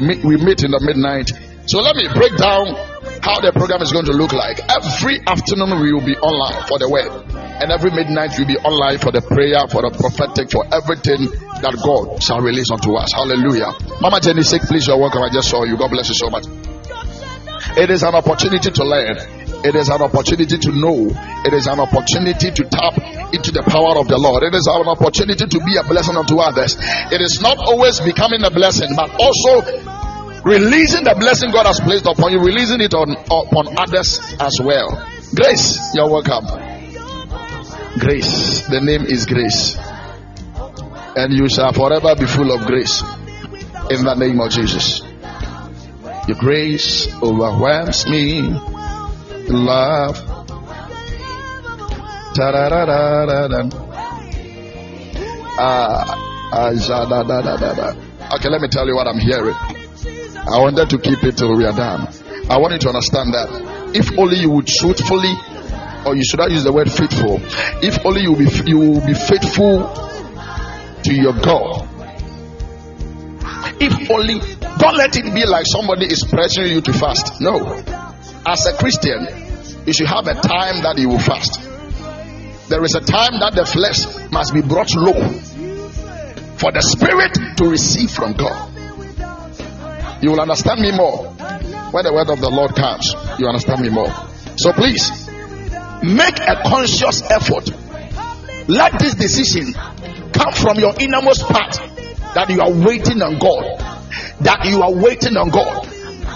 we meet, we meet in the midnight. So let me break down how the program is going to look like. Every afternoon we will be online for the word, and every midnight we'll be online for the prayer, for the prophetic, for everything that God shall release unto us. Hallelujah. Mama Jenny, sick, please, you're welcome. I just saw you. God bless you so much. It is an opportunity to learn. It is an opportunity to know. It is an opportunity to tap into the power of the Lord. It is an opportunity to be a blessing unto others. It is not always becoming a blessing, but also releasing the blessing God has placed upon you, releasing it on upon others as well. Grace, you're welcome. Grace, the name is Grace, and you shall forever be full of grace in the name of Jesus. Your grace overwhelms me. Love. Ah, ah. Okay, let me tell you what I'm hearing. I wanted to keep it till we are done. I want you to understand that if only you would truthfully, or you should not use the word faithful, if only you be, you will be faithful to your God. If only, don't let it be like somebody is pressuring you to fast. No. As a Christian, you should have a time that you will fast. There is a time that the flesh must be brought low for the spirit to receive from God. You will understand me more when the word of the Lord comes. You understand me more. So please make a conscious effort. Let this decision come from your innermost part that you are waiting on God. That you are waiting on God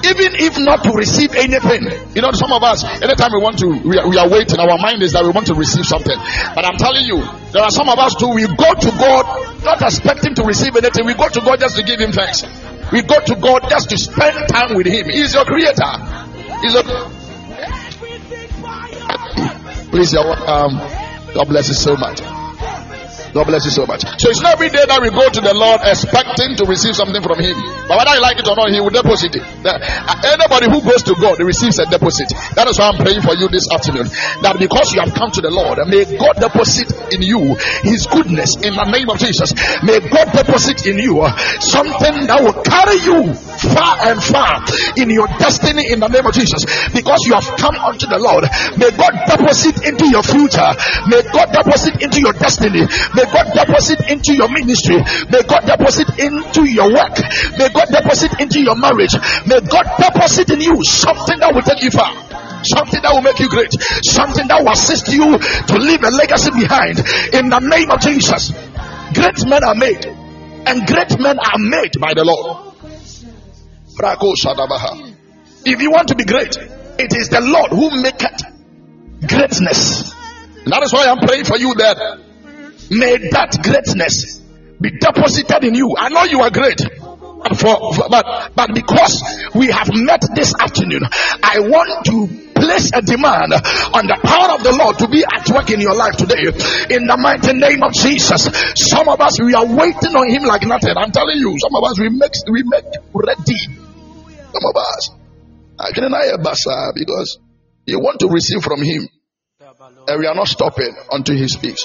even if not to receive anything. You know, some of us, anytime we want to, we are, we are, waiting, our mind is that we want to receive something. But I'm telling you, there are some of us too, we go to God not expecting to receive anything. We go to God just to give Him thanks. We go to God just to spend time with Him. He's your creator. He's a. Please, you're welcome. Um, God bless you so much. God bless you so much. So it's not every day that we go to the Lord expecting to receive something from Him. But whether you like it or not, He will deposit it. Uh, anybody who goes to God receives a deposit. That is why I'm praying for you this afternoon. That because you have come to the Lord, may God deposit in you His goodness in the name of Jesus. May God deposit in you uh, something that will carry you far and far in your destiny in the name of Jesus. Because you have come unto the Lord, may God deposit into your future. May God deposit into your destiny. May God deposit into your ministry. May God deposit into your work. May God deposit into your marriage. May God deposit in you something that will take you far. Something that will make you great. Something that will assist you to leave a legacy behind. In the name of Jesus. Great men are made. And great men are made by the Lord. If you want to be great, it is the Lord who maketh greatness. And that is why I'm praying for you that may that greatness be deposited in you. I know you are great. But, for, but but because we have met this afternoon, I want to place a demand on the power of the Lord to be at work in your life today. In the mighty name of Jesus. Some of us we are waiting on him like nothing. I'm telling you, some of us we make we make ready. Some of us. I can basa because you want to receive from him. And we are not stopping until he speaks.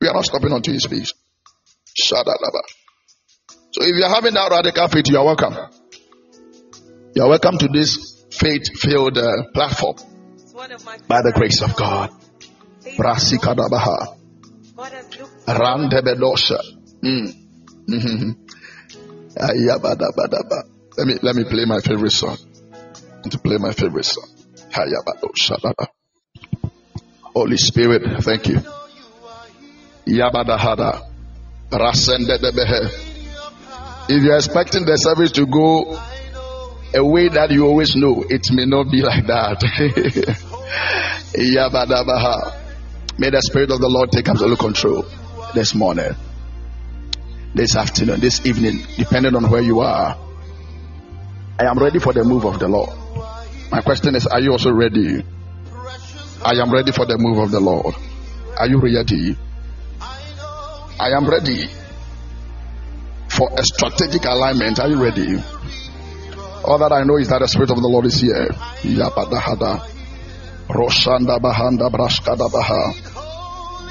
We are not stopping until he speaks. Shadalaba. So if you're having that radical faith, you are welcome. You are welcome to this faith-filled uh, platform by the grace of God. Brasikadabaha. Randebedosha. Mm. Let me let me play my favorite song. To play my favorite song. Holy Spirit, thank you. Yabadahada. If you're expecting the service to go a way that you always know, it may not be like that. Yabadabaha. May the Spirit of the Lord take absolute control this morning, this afternoon, this evening, depending on where you are. I am ready for the move of the Lord. My question is, are you also ready? I am ready for the move of the Lord. Are you ready? I am ready for a strategic alignment. Are you ready? All that I know is that the Spirit of the Lord is here.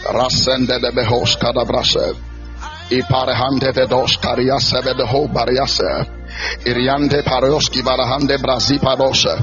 Rasende de kariase vedeho bariase. Iriande paroski barahande brazi parosha.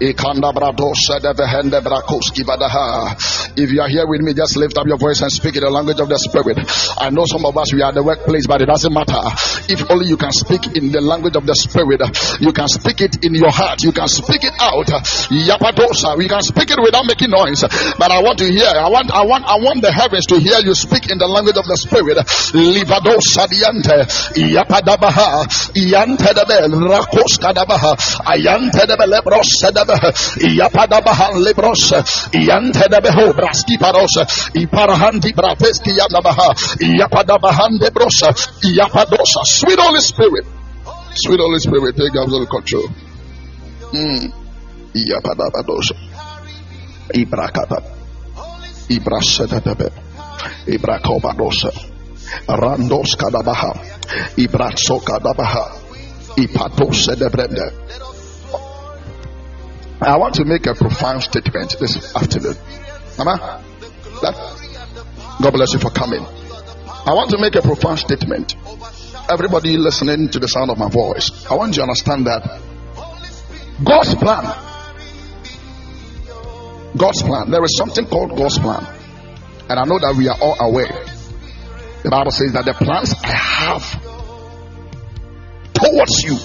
Ikanda bradosha de vehende brakoski badaha. If you are here with me, just lift up your voice and speak in the language of the spirit. I know some of us we are at the workplace, but it doesn't matter. If only you can speak in the language of the spirit, you can speak it in your heart, you can speak it out. Yapadosa, we can speak it without making noise. But I want to hear, I want, I want, I want the heavens to hear you speak in the language of the spirit. Livadosa diante, yapadabaha, yante tedebe rakos kadabaha ayan tedebe lebros tedebe yapadabaha lebros yan tedebe braski paros iparahanti brateski yanabaha yapadabahande bros yapadosa sweet holy spirit. Sweet holy spirit take absolute control. Mm yapadabadosa ibrakata. Ibrasetebe ibrakobadosa. Randos kadabaha. Ibratso kadabaha I want to make a profound statement this afternoon. Mama, God bless you for coming. I want to make a profound statement. Everybody listening to the sound of my voice, I want you to understand that God's plan, God's plan, there is something called God's plan. And I know that we are all aware. The Bible says that the plans I have towards you,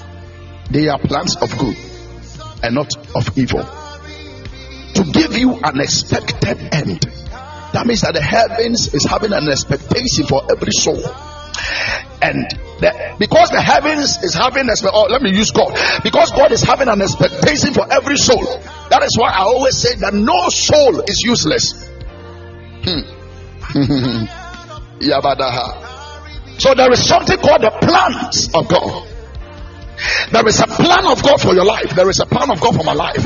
they are plans of good and not of evil. To give you an expected end. That means that the heavens is having an expectation for every soul. And the, because the heavens is having, oh, let me use God. Because God is having an expectation for every soul. That is why I always say that no soul is useless. Hmm. so there is something called the plans of God. There is a plan of God for your life. There is a plan of God for my life.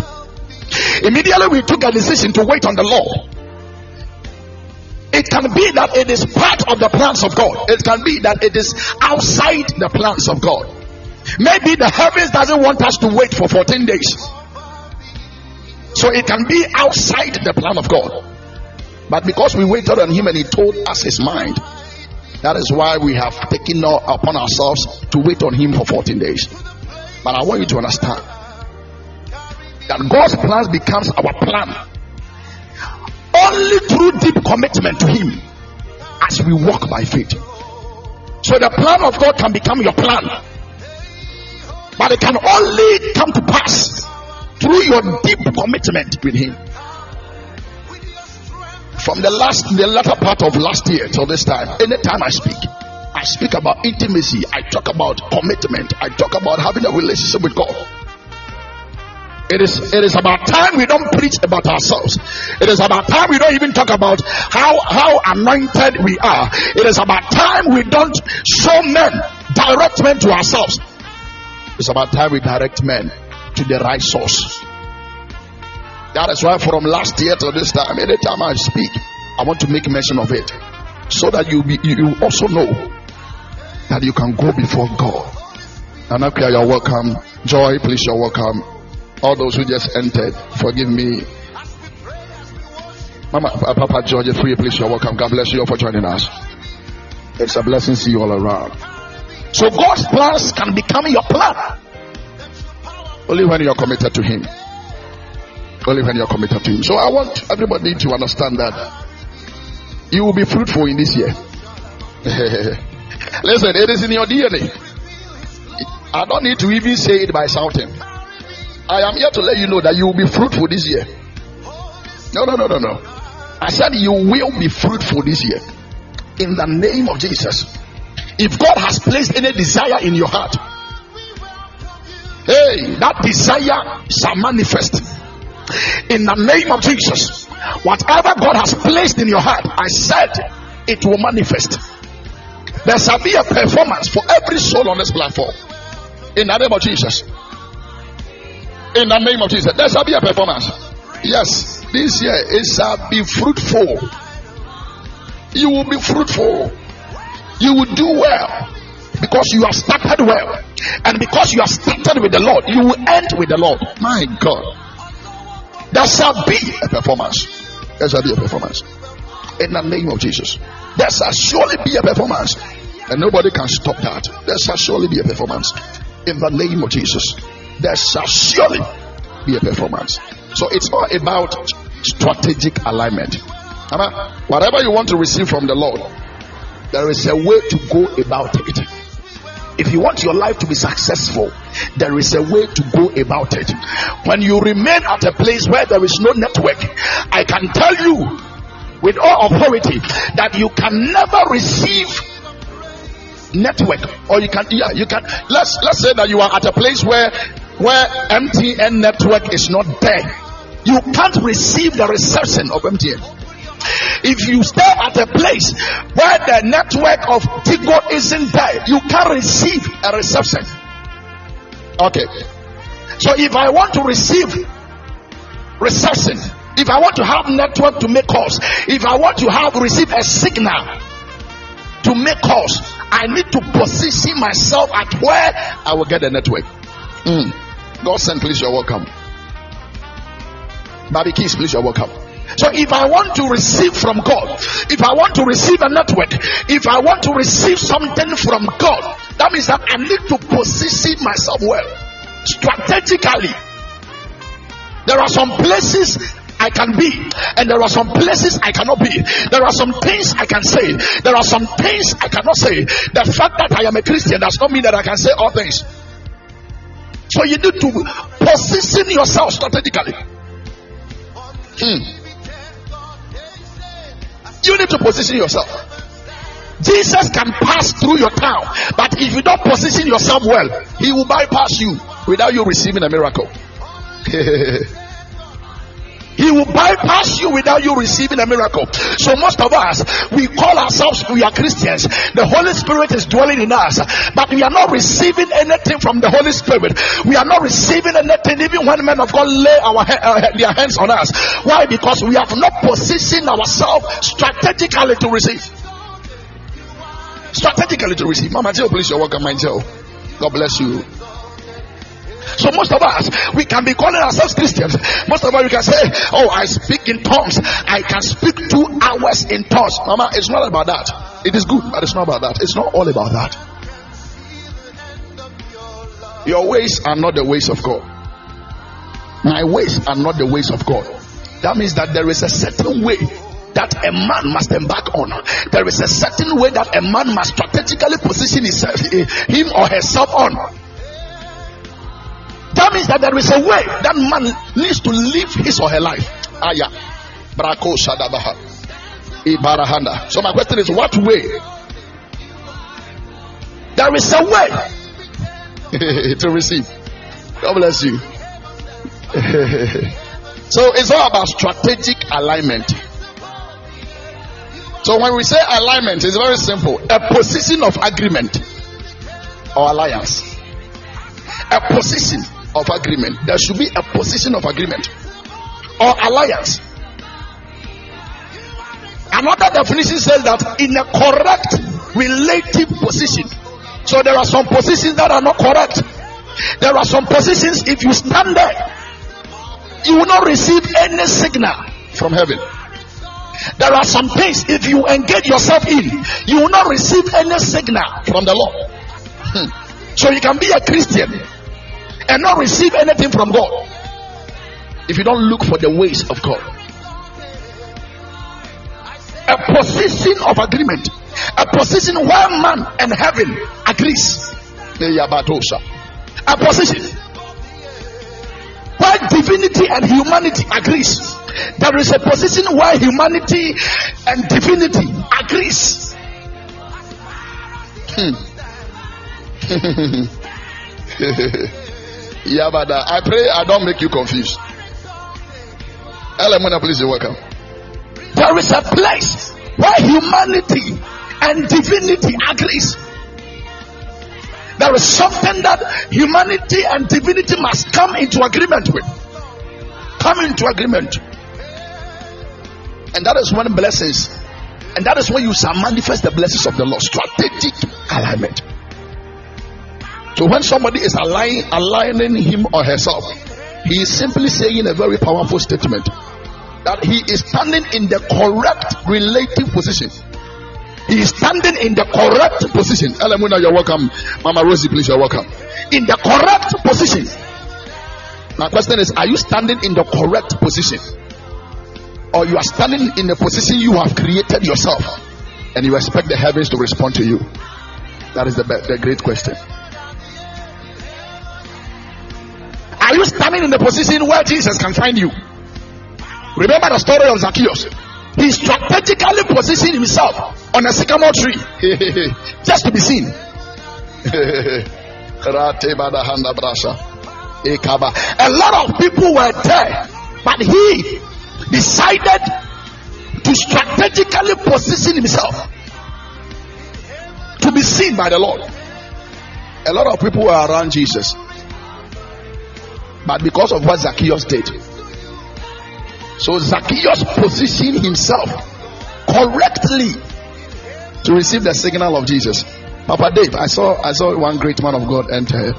Immediately we took a decision to wait on the Lord. It can be that it is part of the plans of God. It can be that it is outside the plans of God. Maybe the heavens doesn't want us to wait for 14 days. So it can be outside the plan of God. But because we waited on him and he told us his mind, that is why we have taken upon ourselves to wait on Him for 14 days. But I want you to understand that God's plans becomes our plan only through deep commitment to Him as we walk by faith. So the plan of God can become your plan, but it can only come to pass through your deep commitment with Him from the last the latter part of last year till this time anytime i speak i speak about intimacy i talk about commitment i talk about having a relationship with god it is it is about time we don't preach about ourselves. It is about time we don't even talk about how how anointed we are. It is about time we don't show men direct men to ourselves. It's about time we direct men to the right source. That is why from last year to this time, anytime I speak, I want to make mention of it. So that you be, you also know that you can go before God. Anakia, you're welcome. Joy, please, you're welcome. All those who just entered, forgive me. Mama, Papa George, free, please, you're welcome. God bless you all for joining us. It's a blessing to see you all around. So God's plans can become your plan. Only when you're committed to Him. Only when you're committed to Him. So I want everybody to understand that you will be fruitful in this year. Listen, it is in your DNA. I don't need to even say it by shouting. I am here to let you know that you will be fruitful this year. No, no, no, no, no. I said you will be fruitful this year. In the name of Jesus. If God has placed any desire in your heart, hey, that desire shall manifest in the name of Jesus. Whatever God has placed in your heart, I said it will manifest. There shall be a performance for every soul on this platform. In the name of Jesus. In the name of Jesus. There shall be a performance. Yes, this year it shall be fruitful. You will be fruitful. You will do well because you have started well. And because you have started with the Lord, you will end with the Lord. My God. There shall be a performance. There shall be a performance. In the name of Jesus. There shall surely be a performance. And nobody can stop that. There shall surely be a performance. In the name of Jesus. There shall surely be a performance. So it's all about strategic alignment. Whatever you want to receive from the Lord, there is a way to go about it. If you want your life to be successful, there is a way to go about it. When you remain at a place where there is no network, I can tell you with all authority that you can never receive network or you can yeah you can let's let's say that you are at a place where where MTN network is not there you can't receive the reception of MTN if you stay at a place where the network of Tigo isn't there, you can't receive a reception. Okay. So if I want to receive reception, if I want to have network to make calls, if I want to have receive a signal to make calls, I need to position myself at where I will get the network. Mm. God send, please, you're welcome. Bobby Keys, please, you're welcome. So if I want to receive from God, if I want to receive a network, if I want to receive something from God, that means that I need to position myself well, strategically. There are some places I can be, and there are some places I cannot be. There are some things I can say, there are some things I cannot say. The fact that I am a Christian does not mean that I can say all things. So you need to position yourself strategically. Hmm. You need to position yourself. Jesus can pass through your town, but if you don't position yourself well, he will bypass you without you receiving a miracle. He will bypass you without you receiving a miracle. So most of us, we call ourselves, we are Christians. The Holy Spirit is dwelling in us, but we are not receiving anything from the Holy Spirit. We are not receiving anything even when men of God lay our uh, their hands on us. Why? Because we have not positioned ourselves strategically to receive. Strategically to receive. Mama Joe, please, you're welcome, my Joe. God bless you. So most of us, we can be calling ourselves Christians. Most of us, we can say, "Oh, I speak in tongues. I can speak two hours in tongues." Mama, it's not about that. It is good, but it's not about that. It's not all about that. Your ways are not the ways of God. My ways are not the ways of God. That means that there is a certain way that a man must embark on. There is a certain way that a man must strategically position himself, him or herself on. That means that there is a way that man needs to live his or her life. Aya. Brako Shadabaha. Ibarahanda. So my question is what way? There is a way to receive. God bless you. so it's all about strategic alignment. So when we say alignment, it's very simple. A position of agreement or alliance. A position of agreement. There should be a position of agreement or alliance. Another definition says that in a correct relative position. So there are some positions that are not correct. There are some positions, if you stand there, you will not receive any signal from heaven. There are some things, if you engage yourself in, you will not receive any signal from the Lord. Hmm. So you can be a Christian and not receive anything from God if you don't look for the ways of God. A position of agreement, a position where man and heaven agrees. A position where divinity and humanity agrees. There is a position where humanity and divinity agrees. Hmm. Yabada. Uh, I pray I don't make you confused. Elemona, uh, please, you're welcome. There is a place where humanity and divinity agrees. There is something that humanity and divinity must come into agreement with. Come into agreement. And that is when blessings, and that is when you shall manifest the blessings of the Lord. Strategic alignment. So when somebody is align, aligning him or herself, he is simply saying a very powerful statement that he is standing in the correct relative position. He is standing in the correct position. Elamuna, you're welcome. Mama Rosie, please, you're welcome. In the correct position. My question is Are you standing in the correct position? Or you are standing in the position you have created yourself and you expect the heavens to respond to you? That is the, the great question. Are you standing in the position where Jesus can find you? Remember the story of Zacchaeus. He strategically positioned himself on a sycamore tree just to be seen. a lot of people were there, but he decided to strategically position himself to be seen by the Lord. A lot of people were around Jesus, but because of what Zacchaeus did, so Zacchaeus positioned himself correctly to receive the signal of Jesus. Papa Dave, I saw I saw one great man of God enter.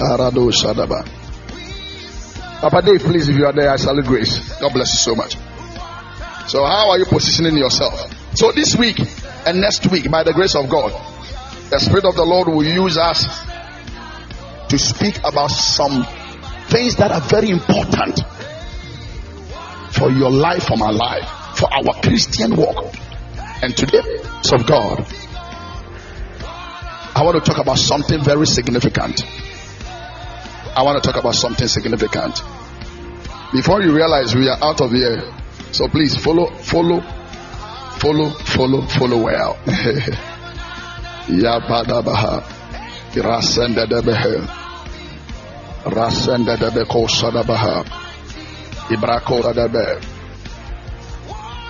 Karado Shadaba. Papa Dave, please, if you are there, I salute grace. God bless you so much. So, how are you positioning yourself? So, this week and next week, by the grace of God, the Spirit of the Lord will use us to speak about some things that are very important for your life, for my life, for our Christian walk. And today, so God, I want to talk about something very significant. I want to talk about something significant. Before you realize we are out of here, so please follow, follow, follow, follow, follow well. Yabadabaha. Rasenda debehe. Rasenda debe kosadabaha. Ibrakora debe.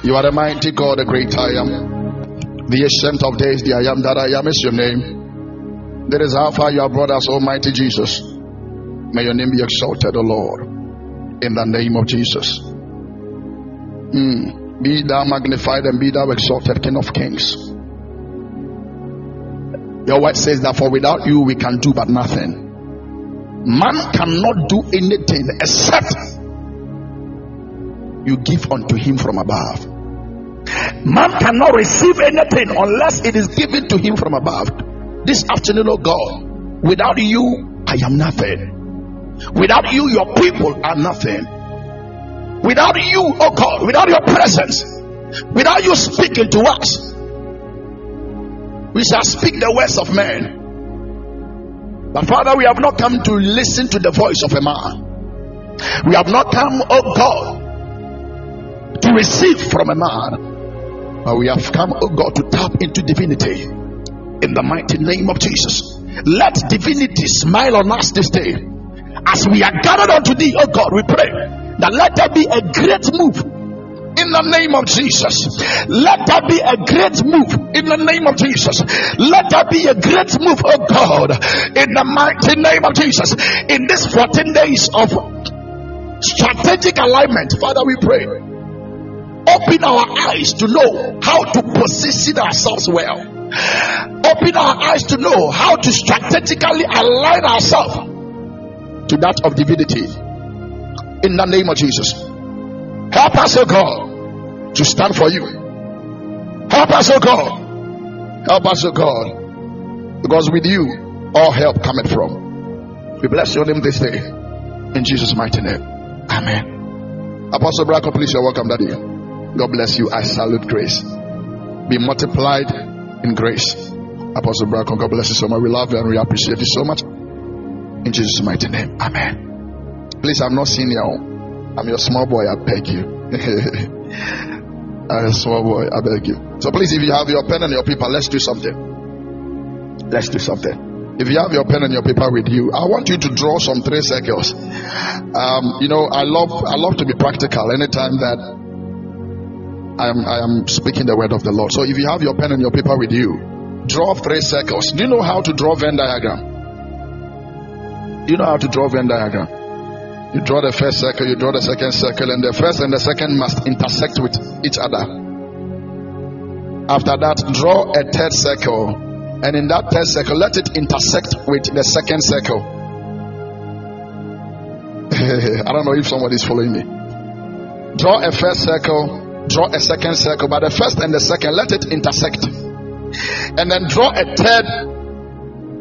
You are the mighty God, the great I am. The ancient of days, the I am that I am is your name. That is how far you have brought us, Almighty Jesus. May your name be exalted, O Lord, in the name of Jesus. Mm. Be thou magnified and be thou exalted, King of Kings. Your word says that for without you we can do but nothing. Man cannot do anything except you give unto him from above. Man cannot receive anything unless it is given to him from above. This afternoon, oh God, without you, I am nothing. Without you, your people are nothing. Without you, oh God, without your presence, without you speaking to us, we shall speak the words of men. But Father, we have not come to listen to the voice of a man. We have not come, oh God, to receive from a man. But we have come, oh God, to tap into divinity in the mighty name of Jesus. Let divinity smile on us this day as we are gathered unto thee, oh God, we pray that let there be a great move in the name of Jesus. Let there be a great move in the name of Jesus. Let there be a great move, oh God, in the mighty name of Jesus. In this 14 days of strategic alignment, Father, we pray. Open our eyes to know how to position ourselves well. Open our eyes to know how to strategically align ourselves to that of divinity. In the name of Jesus. Help us, O God, to stand for you. Help us, O God. Help us, O God. Because with you, all help cometh from. We bless your name this day. In Jesus' mighty name. Amen. Apostle Braco, please, you're welcome, Daddy. God bless you. I salute grace. Be multiplied in grace. Apostle Braco, God bless you so much. We love you and we appreciate you so much. In Jesus' mighty name. Amen. Please, I'm not senior. I'm your small boy. I beg you. A small boy. I beg you. So please, if you have your pen and your paper, let's do something. Let's do something. If you have your pen and your paper with you, I want you to draw some three circles. Um, you know, I love I love to be practical anytime that I am I am speaking the word of the Lord. So if you have your pen and your paper with you, draw three circles. Do you know how to draw Venn diagram? Do you know how to draw Venn diagram? You draw the first circle, you draw the second circle, and the first and the second must intersect with each other. After that, draw a third circle, and in that third circle, let it intersect with the second circle. I don't know if somebody is following me. Draw a first circle, draw a second circle, but the first and the second, let it intersect. And then draw a third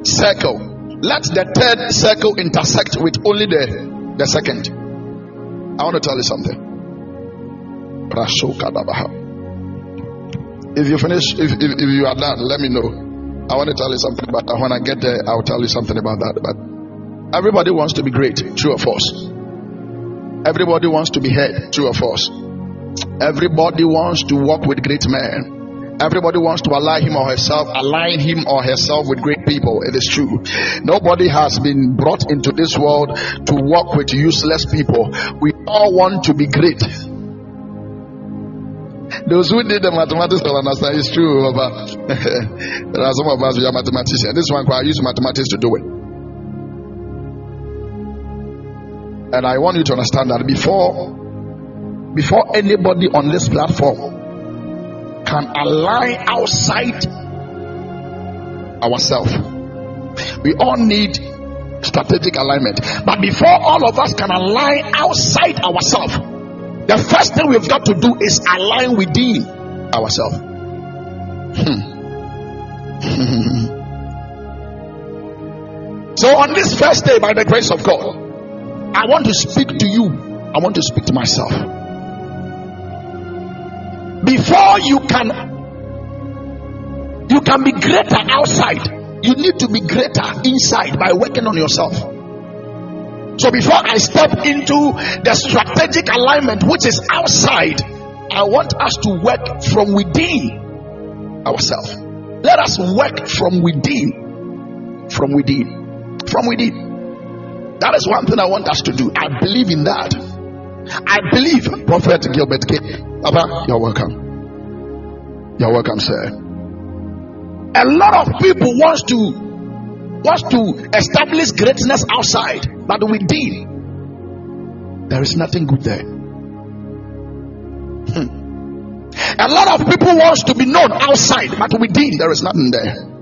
circle. Let the third circle intersect with only the, the second. I want to tell you something. If you finish, if, if, if you are done, let me know. I want to tell you something about. When I get there, I'll tell you something about that. But everybody wants to be great, true or false. Everybody wants to be head, true or false. Everybody wants to walk with great men. Everybody wants to align him or herself, align him or herself with great people. It is true. Nobody has been brought into this world to walk with useless people. We all want to be great. Those who did the mathematics will understand it's true, but there are some of us who are mathematicians. This one I use mathematics to do it. And I want you to understand that before before anybody on this platform can align outside ourselves, we all need strategic alignment. But before all of us can align outside ourselves, the first thing we've got to do is align within ourselves. Hmm. so, on this first day, by the grace of God, I want to speak to you. I want to speak to myself before you can you can be greater outside. You need to be greater inside by working on yourself. So before i step into the strategic alignment which is outside i want us to work from within ourselves. Let us work from within. From within. From within. That is one thing i want us to do. I believe in that I believe Prophet Gilbert K. Papa, you're welcome. You're welcome, sir. A lot of people wants to wants to establish greatness outside, but within there is nothing good there. Hmm. A lot of people wants to be known outside, but within there is nothing there.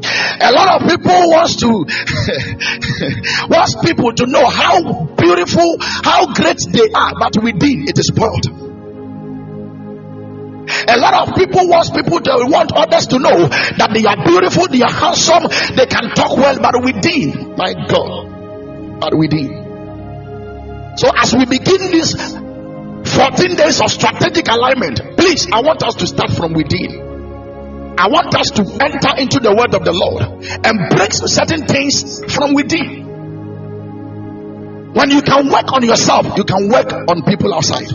A lot of people wants to wants people to know how beautiful, how great they are, but within it is spoiled. A lot of people wants people to want others to know that they are beautiful, they are handsome, they can talk well, but within, my God, but within. So as we begin this 14 days of strategic alignment, please, I want us to start from within. I want us to enter into the word of the Lord and break certain things from within. When you can work on yourself, you can work on people outside.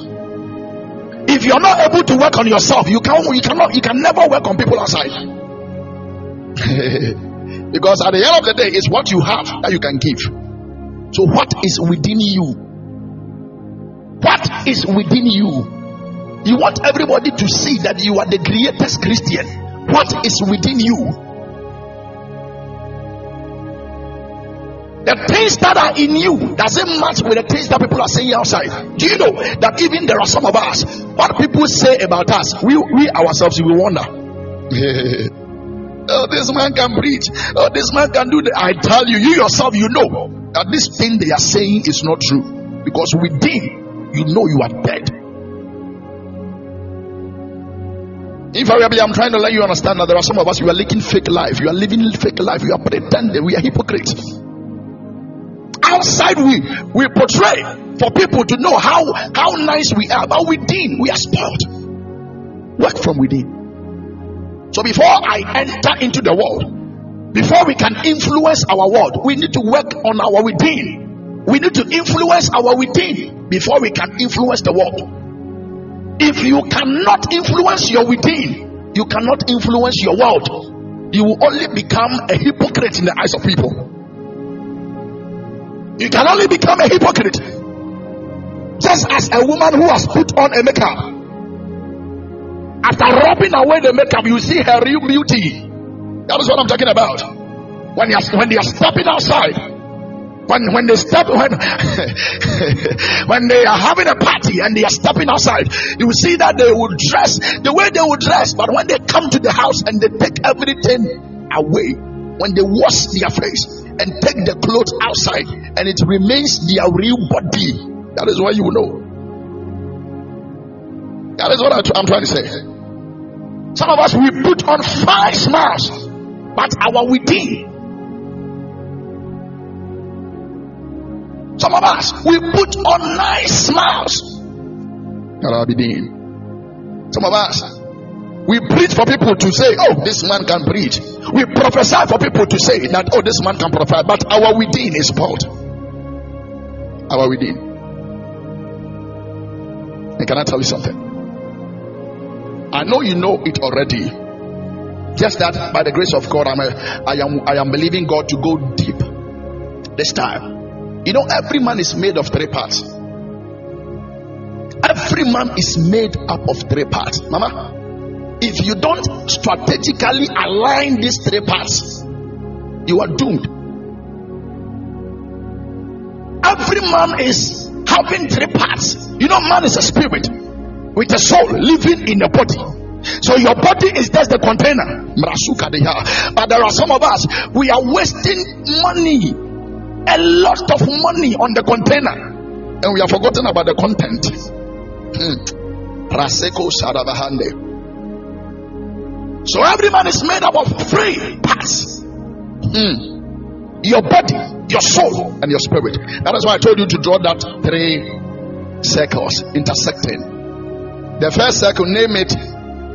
If you're not able to work on yourself, you can you cannot you can never work on people outside. because at the end of the day, it's what you have that you can give. So, what is within you? What is within you? You want everybody to see that you are the greatest Christian what is within you. The things that are in you doesn't match with the things that people are saying outside. Do you know that even there are some of us, what people say about us, we, we ourselves we wonder. oh, this man can preach. Oh, this man can do that. I tell you, you yourself, you know that this thing they are saying is not true because within you know you are dead. If I am trying to let you understand that there are some of us you are living fake life, you are living fake life, you are pretending, we are hypocrites. Outside we we portray for people to know how how nice we are, but within we are spoiled. Work from within. So before I enter into the world, before we can influence our world, we need to work on our within. We need to influence our within before we can influence the world. If you cannot influence your within, you cannot influence your world. You will only become a hypocrite in the eyes of people. You can only become a hypocrite. Just as a woman who has put on a makeup, after rubbing away the makeup, you see her real beauty. That is what I'm talking about. When, when they are stepping outside, when when they step when when they are having a party and they are stepping outside, you see that they will dress the way they will dress, but when they come to the house and they take everything away, when they wash their face and take the clothes outside and it remains their real body, that is why you know. That is what I'm trying to say. Some of us we put on five smiles, but our within. Some of us we put on nice smiles. Some of us we preach for people to say, Oh, this man can preach. We prophesy for people to say that, Oh, this man can prophesy, but our within is spoiled. Our within. And can I tell you something? I know you know it already. Just that by the grace of God, I'm a, I am I am believing God to go deep this time. You know, every man is made of three parts. Every man is made up of three parts. Mama, if you don't strategically align these three parts, you are doomed. Every man is having three parts. You know, man is a spirit with a soul living in a body. So your body is just the container. But there are some of us, we are wasting money, a lot of money on the container, and we have forgotten about the content. Hmm. Raseko so every man is made up of three parts. Mm. Your body, your soul, and your spirit. That is why I told you to draw that three circles intersecting. The first circle, name it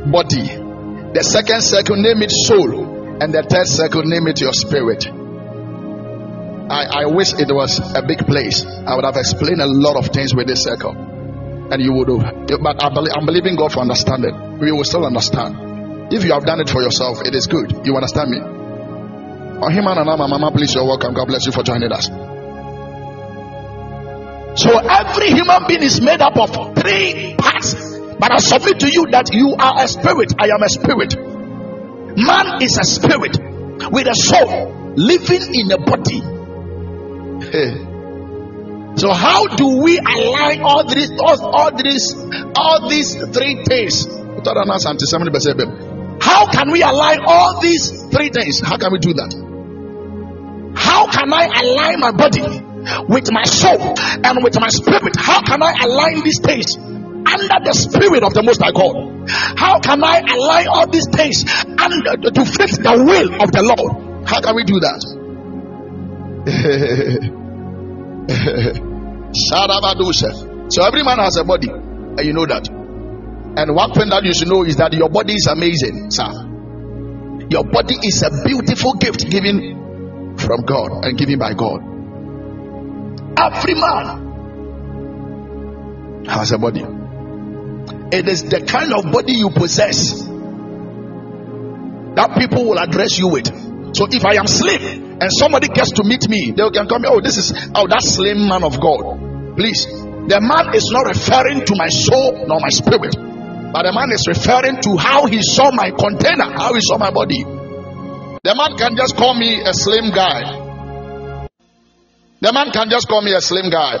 body. The second circle, name it soul. And the third circle, name it your spirit. I, I wish it was a big place. I would have explained a lot of things with this circle. And you would have. But I believe, I'm believing God for understanding. We will still understand. If you have done it for yourself, it is good. You understand me? Oh, him and Mama, please, you're welcome. God bless you for joining us. So every human being is made up of three parts. But I submit to you that you are a spirit. I am a spirit. Man is a spirit with a soul living in a body. Hey. So how do we align all these all, all these all these three things? How can we align all these three things? How can we do that? How can I align my body with my soul and with my spirit? How can I align these things under the spirit of the Most High God? How can I align all these things under to fit the will of the Lord? How can we do that? so every man has a body, and you know that. And one thing that you should know is that your body is amazing, sir. Your body is a beautiful gift given from God and given by God. Every man has a body. It is the kind of body you possess that people will address you with. So if I am slim and somebody gets to meet me, they can come. Oh, this is oh that slim man of God. Please, the man is not referring to my soul nor my spirit. But the man is referring to how he saw my container, how he saw my body. The man can just call me a slim guy. The man can just call me a slim guy.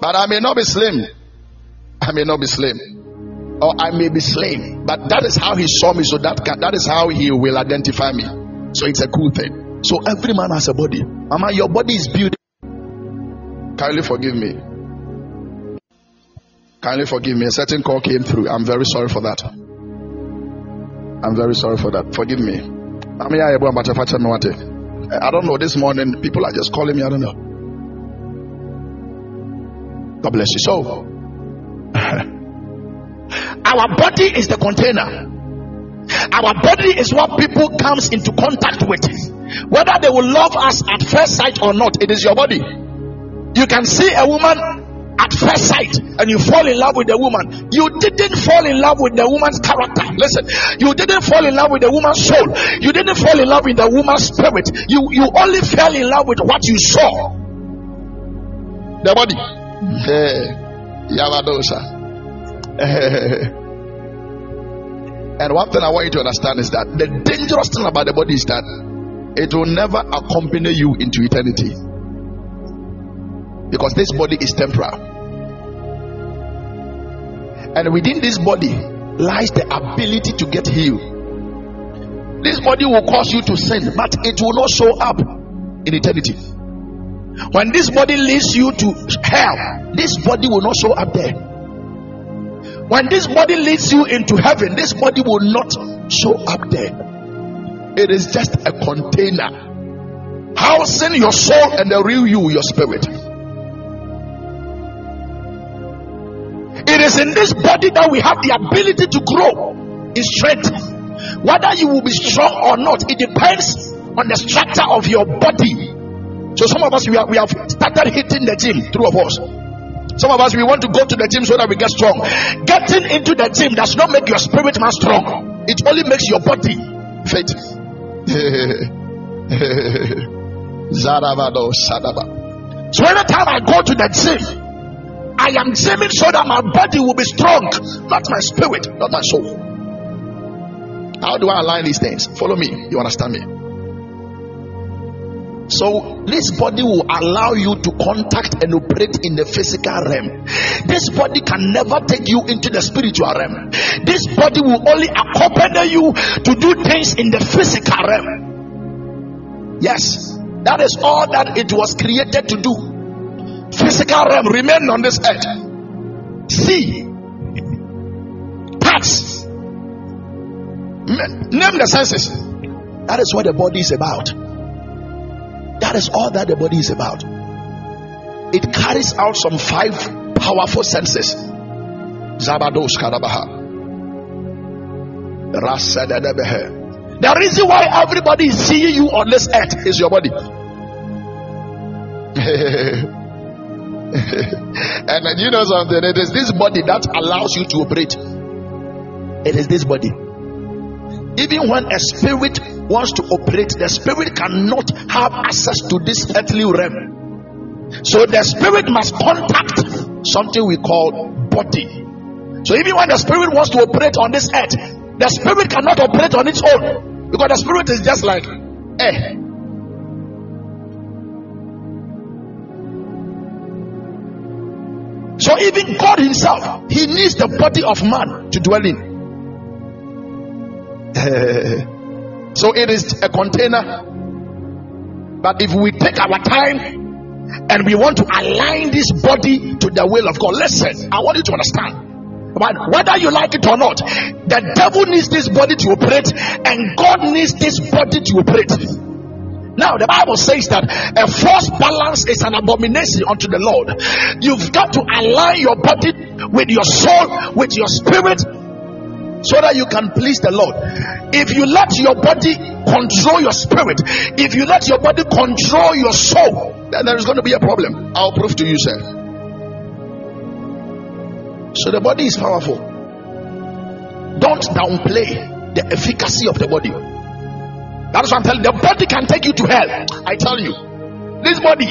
But I may not be slim. I may not be slim. Or I may be slim. But that is how he saw me. So that that is how he will identify me. So it's a cool thing. So every man has a body. Mama, your body is beautiful. Kindly forgive me. Kindly forgive me. A certain call came through. I'm very sorry for that. I'm very sorry for that. Forgive me. I don't know. This morning, people are just calling me. I don't know. God bless you. So, our body is the container. Our body is what people comes into contact with. Whether they will love us at first sight or not, it is your body. You can see a woman at first sight and you fall in love with the woman, you didn't fall in love with the woman's character. Listen, you didn't fall in love with the woman's soul. You didn't fall in love with the woman's spirit. You you only fell in love with what you saw. The body. Eh, hey, and one thing I want you to understand is that the dangerous thing about the body is that it will never accompany you into eternity because this body is temporal. And within this body lies the ability to get healed. This body will cause you to sin, but it will not show up in eternity. When this body leads you to hell, this body will not show up there. When this body leads you into heaven, this body will not show up there. It is just a container housing your soul and the real you, your spirit. It is in this body that we have the ability to grow in strength. Whether you will be strong or not, it depends on the structure of your body. So some of us we, are, we have started hitting the gym, two of us. Some of us we want to go to the gym so that we get strong. Getting into the gym does not make your spirit man strong. It only makes your body fit. so anytime I go to the gym, I am gymming so that my body will be strong, not my spirit, not my soul. How do I align these things? Follow me. You understand me? So, this body will allow you to contact and operate in the physical realm. This body can never take you into the spiritual realm. This body will only accompany you to do things in the physical realm. Yes, that is all that it was created to do. Physical realm remain on this earth. See, touch, name the senses. That is what the body is about. That is all that the body is about. It carries out some five powerful senses. Zabados Karabaha. The reason why everybody is seeing you on this earth is your body. and you know something? It is this body that allows you to operate. It is this body. Even when a spirit wants to operate, the spirit cannot have access to this earthly realm. So the spirit must contact something we call body. So even when the spirit wants to operate on this earth, the spirit cannot operate on its own because the spirit is just like eh. So even God Himself, He needs the body of man to dwell in. so it is a container. But if we take our time and we want to align this body to the will of God, listen, I want you to understand. But whether you like it or not, the devil needs this body to operate, and God needs this body to operate. Now, the Bible says that a false balance is an abomination unto the Lord. You've got to align your body with your soul, with your spirit, so that you can please the Lord. If you let your body control your spirit, if you let your body control your soul, then there is going to be a problem. I'll prove to you, sir. So the body is powerful. Don't downplay the efficacy of the body. That's what I'm telling you. The body can take you to hell. I tell you. This body,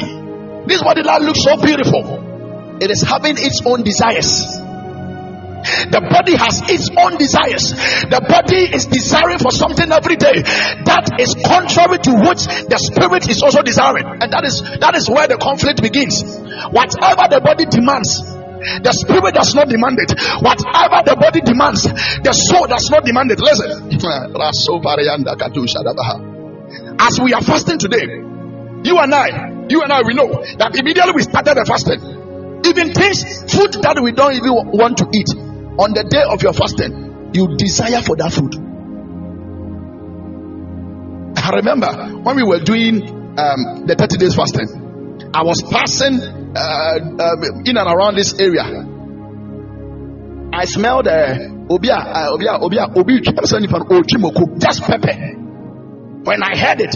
this body that looks so beautiful, it is having its own desires. The body has its own desires. The body is desiring for something every day that is contrary to which the spirit is also desiring, and that is that is where the conflict begins. Whatever the body demands, the spirit does not demand it. Whatever the body demands, the soul does not demand it. Listen. As we are fasting today, you and I, you and I, we know that immediately we started the fasting. Even things, food that we don't even want to eat, on the day of your fasting, you desire for that food. I remember when we were doing um, the 30 days fasting, I was passing uh, um, in and around this area. I smelled uh, obia, uh, obia, obia, obi, just pepper. When I heard it,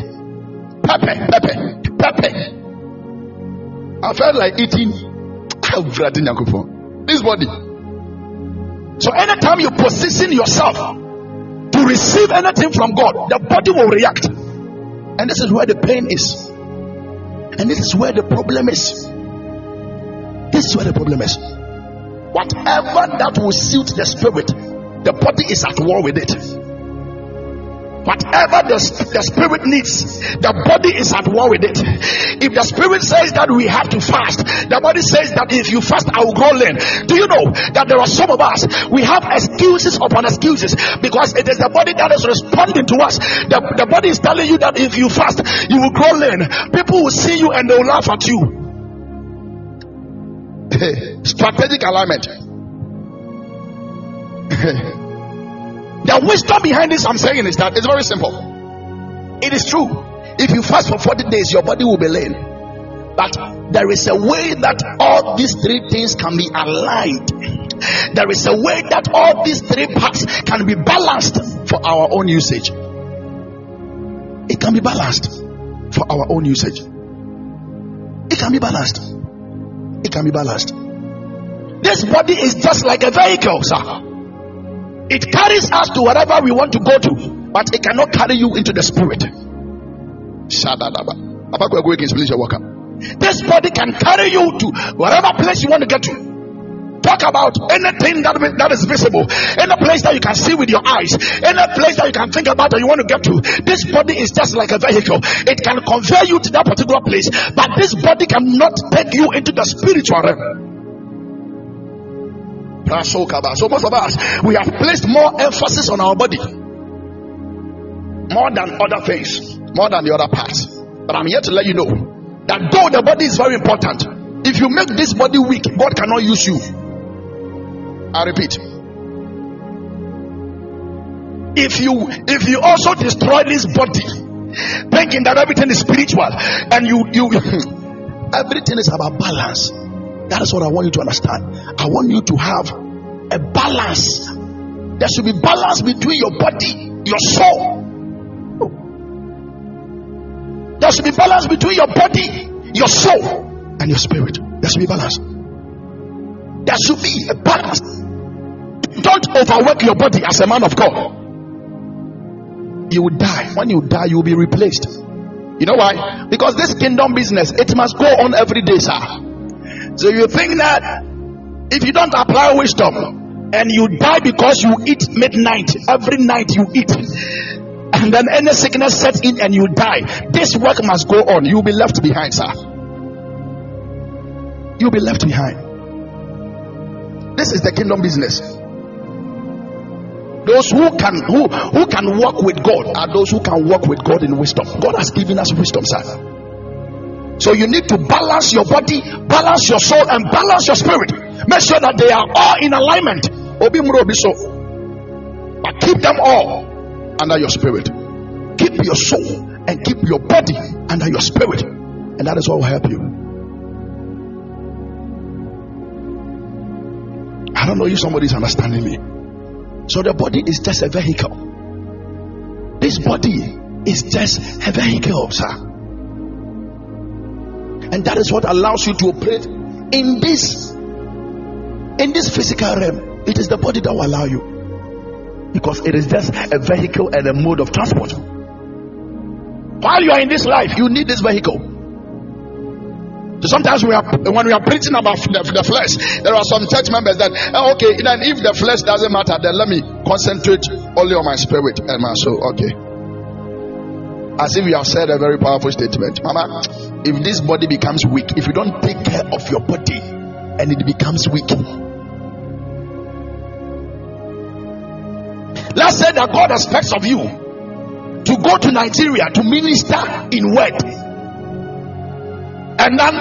pepper, pepper, pepper, I felt like eating this body. So anytime you position yourself to receive anything from God, the body will react. And this is where the pain is. And this is where the problem is. This is where the problem is. Whatever that will suit the spirit, the body is at war with it. Whatever the, the spirit needs, the body is at war with it. If the spirit says that we have to fast, the body says that if you fast, I will grow lean. Do you know that there are some of us, we have excuses upon excuses because it is the body that is responding to us. The, the body is telling you that if you fast, you will grow lean. People will see you and they will laugh at you. Strategic alignment. the wisdom behind this I'm saying is that it's very simple. It is true. If you fast for 40 days, your body will be lame. But there is a way that all these three things can be aligned. There is a way that all these three parts can be balanced for our own usage. It can be balanced for our own usage. It can be balanced. It can be balanced. This body is just like a vehicle, sir. It carries us to wherever we want to go to, but it cannot carry you into the spirit. This body can carry you to whatever place you want to get to. Talk about anything that, that is visible, any place that you can see with your eyes, any place that you can think about that you want to get to. This body is just like a vehicle, it can convey you to that particular place, but this body cannot take you into the spiritual realm. So most of us we have placed more emphasis on our body more than other things, more than the other parts. But I'm here to let you know that though the body is very important, if you make this body weak, God cannot use you. I repeat. If you if you also destroy this body, thinking that everything is spiritual, and you you everything is about balance. That is what I want you to understand. I want you to have a balance. There should be balance between your body, your soul. There should be balance between your body, your soul, and your spirit. There should be balance. There should be a balance. Don't overwork your body as a man of God. You will die. When you die, you will be replaced. You know why? Because this kingdom business, it must go on every day, sir. So you think that if you don't apply wisdom and you die because you eat midnight, every night you eat, and then any sickness sets in and you die, this work must go on. You'll be left behind, sir. You'll be left behind. This is the kingdom business. Those who can who who can walk with God are those who can walk with God in wisdom. God has given us wisdom, sir. So you need to balance your body, balance your soul, and balance your spirit. Make sure that they are all in alignment. But keep them all under your spirit. Keep your soul and keep your body under your spirit. And that is what will help you. I don't know if somebody is understanding me. So the body is just a vehicle. This body is just a vehicle, sir. And that is what allows you to operate in this in this physical realm. It is the body that will allow you. Because it is just a vehicle and a mode of transport. While you are in this life, you need this vehicle. So sometimes we are when we are preaching about the, the flesh, there are some church members that oh, okay, then if the flesh doesn't matter, then let me concentrate only on my spirit and my soul. Okay. As if you have said a very powerful statement. Mama, if this body becomes weak, if you don't take care of your body and it becomes weak, let's say that God expects of you to go to Nigeria to minister in word, and then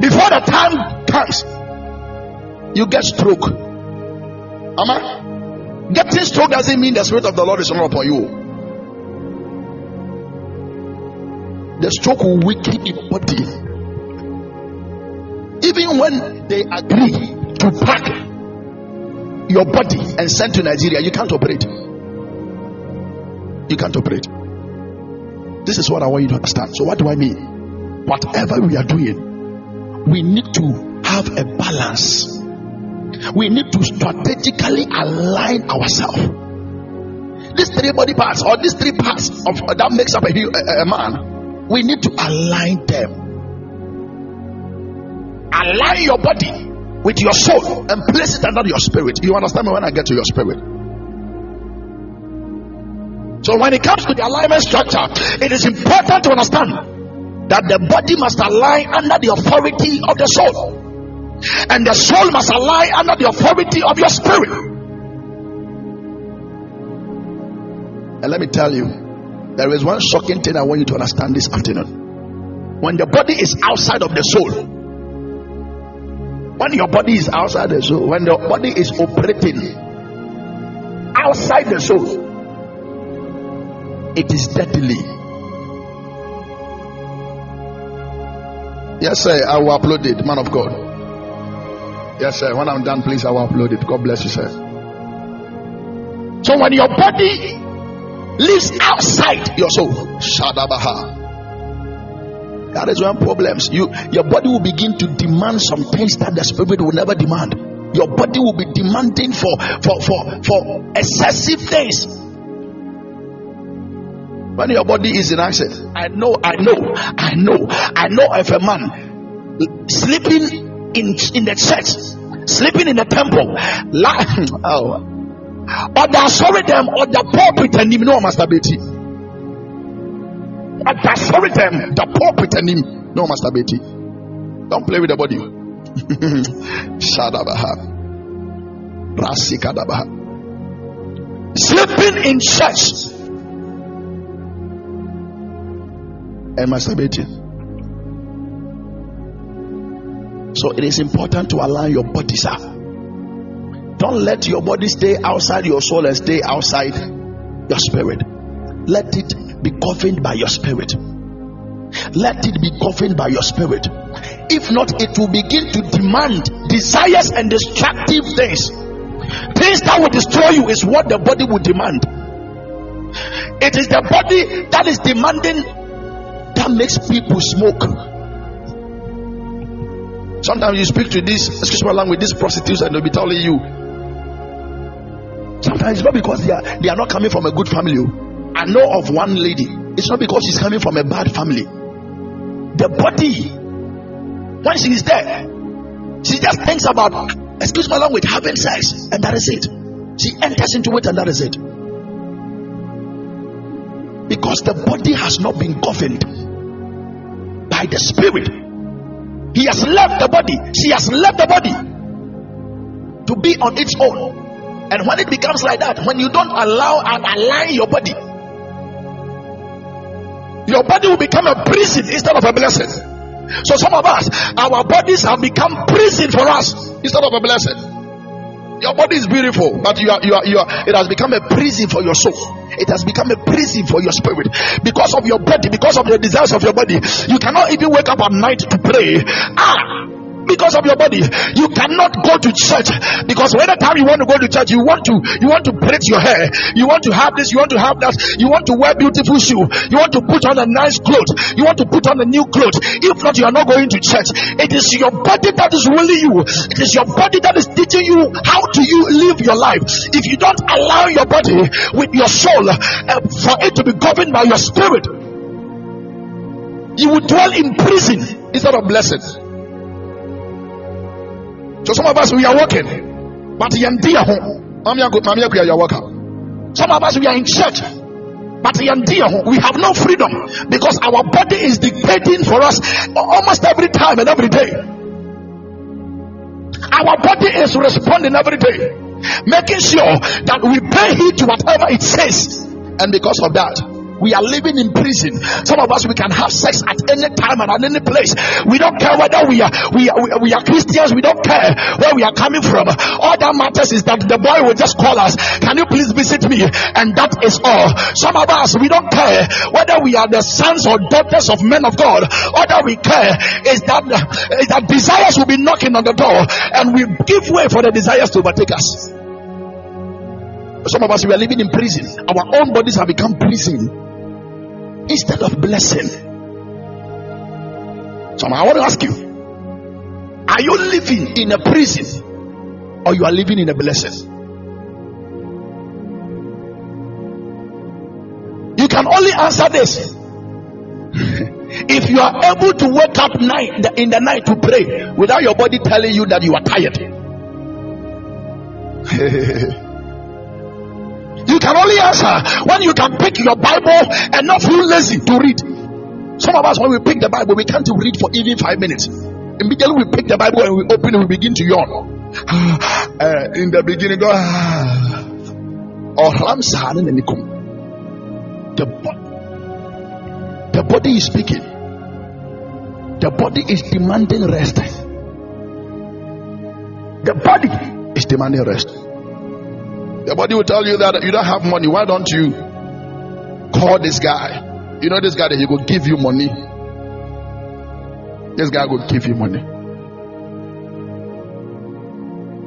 before the time comes, you get stroke. Mama, getting stroke doesn't mean the spirit of the Lord is not upon you. The stroke will weaken your body. Even when they agree to pack your body and send to Nigeria, you can't operate. You can't operate. This is what I want you to understand. So, what do I mean? Whatever we are doing, we need to have a balance. We need to strategically align ourselves. These three body parts, or these three parts of that makes up a, a, a man, we need to align them. Align your body with your soul and place it under your spirit. You understand me when I get to your spirit? So, when it comes to the alignment structure, it is important to understand that the body must align under the authority of the soul, and the soul must align under the authority of your spirit. And let me tell you, there is one shocking thing I want you to understand this afternoon. When the body is outside of the soul, when your body is outside the soul, when the body is operating outside the soul, it is deadly. Yes, sir. I will upload it, man of God. Yes, sir. When I'm done, please, I will upload it. God bless you, sir. So when your body lives outside your soul, Shadabaha. That is one problems. You your body will begin to demand some things that the spirit will never demand. Your body will be demanding for for for for excessive things. When your body is in action, I know, I know, I know, I know if a man sleeping in in the church, sleeping in the temple, la- oh, sorry them or the pulpit and him no masturbate. The sorry them the pulpit and him no masturbate. Don't play with the body. Shadabaha. Rasikadabaha. Sleeping in church and masturbating. So it is important to align your body, sir. Don't let your body stay outside your soul and stay outside your spirit. Let it be governed by your spirit. Let it be governed by your spirit. If not, it will begin to demand desires and destructive things. Things that will destroy you is what the body will demand. It is the body that is demanding that makes people smoke. Sometimes you speak to this, excuse my language, these prostitutes, and they'll be telling you. Sometimes it's not because they are they are not coming from a good family. oh. I know of one lady. It's not because she's coming from a bad family. The body, when she is there, she just thinks about, excuse my language, having sex, and that is it. She enters into it, and that is it. Because the body has not been governed by the spirit. He has left the body. She has left the body to be on its own. And when it becomes like that, when you don't allow and align your body, your body will become a prison instead of a blessing. So some of us, our bodies have become prison for us instead of a blessing. Your body is beautiful, but you are, you are, you are, it has become a prison for your soul. It has become a prison for your spirit because of your body, because of the desires of your body. You cannot even wake up at night to pray. Ah, because of your body, you cannot go to church because when the time you want to go to church, you want to you want to braid your hair, you want to have this, you want to have that, you want to wear beautiful shoe, you want to put on a nice clothes, you want to put on a new clothes. If not, you are not going to church. It is your body that is ruling you. It is your body that is teaching you how to you live your life. If you don't allow your body with your soul uh, for it to be governed by your spirit, you will dwell in prison instead of blessings. So some of us we are working, but yandia home. you are working. Some of us we are in church, but yandia. We have no freedom because our body is dictating for us almost every time and every day. Our body is responding every day, making sure that we pay heed to whatever it says, and because of that, we are living in prison. Some of us we can have sex at any time and at any place. We don't care whether we are we are, we are Christians. We don't care where we are coming from. All that matters is that the boy will just call us. Can you please visit me? And that is all. Some of us we don't care whether we are the sons or daughters of men of God. All that we care is that is that desires will be knocking on the door, and we give way for the desires to overtake us. Some of us we are living in prison. Our own bodies have become prison instead of blessing. So I want to ask you are you living in a prison or you are living in a blessing? You can only answer this if you are able to wake up night in the night to pray without your body telling you that you are tired. You can only answer when you can pick your Bible and not feel lazy to read. Some of us, when we pick the Bible, we can't read for even five minutes. Immediately we pick the Bible and we open and we begin to yawn. Uh, in the beginning, go. The body, the body is speaking. The body is demanding rest. The body is demanding rest. Your body will tell you that you don't have money. Why don't you call this guy? You know this guy that he will give you money. This guy will give you money.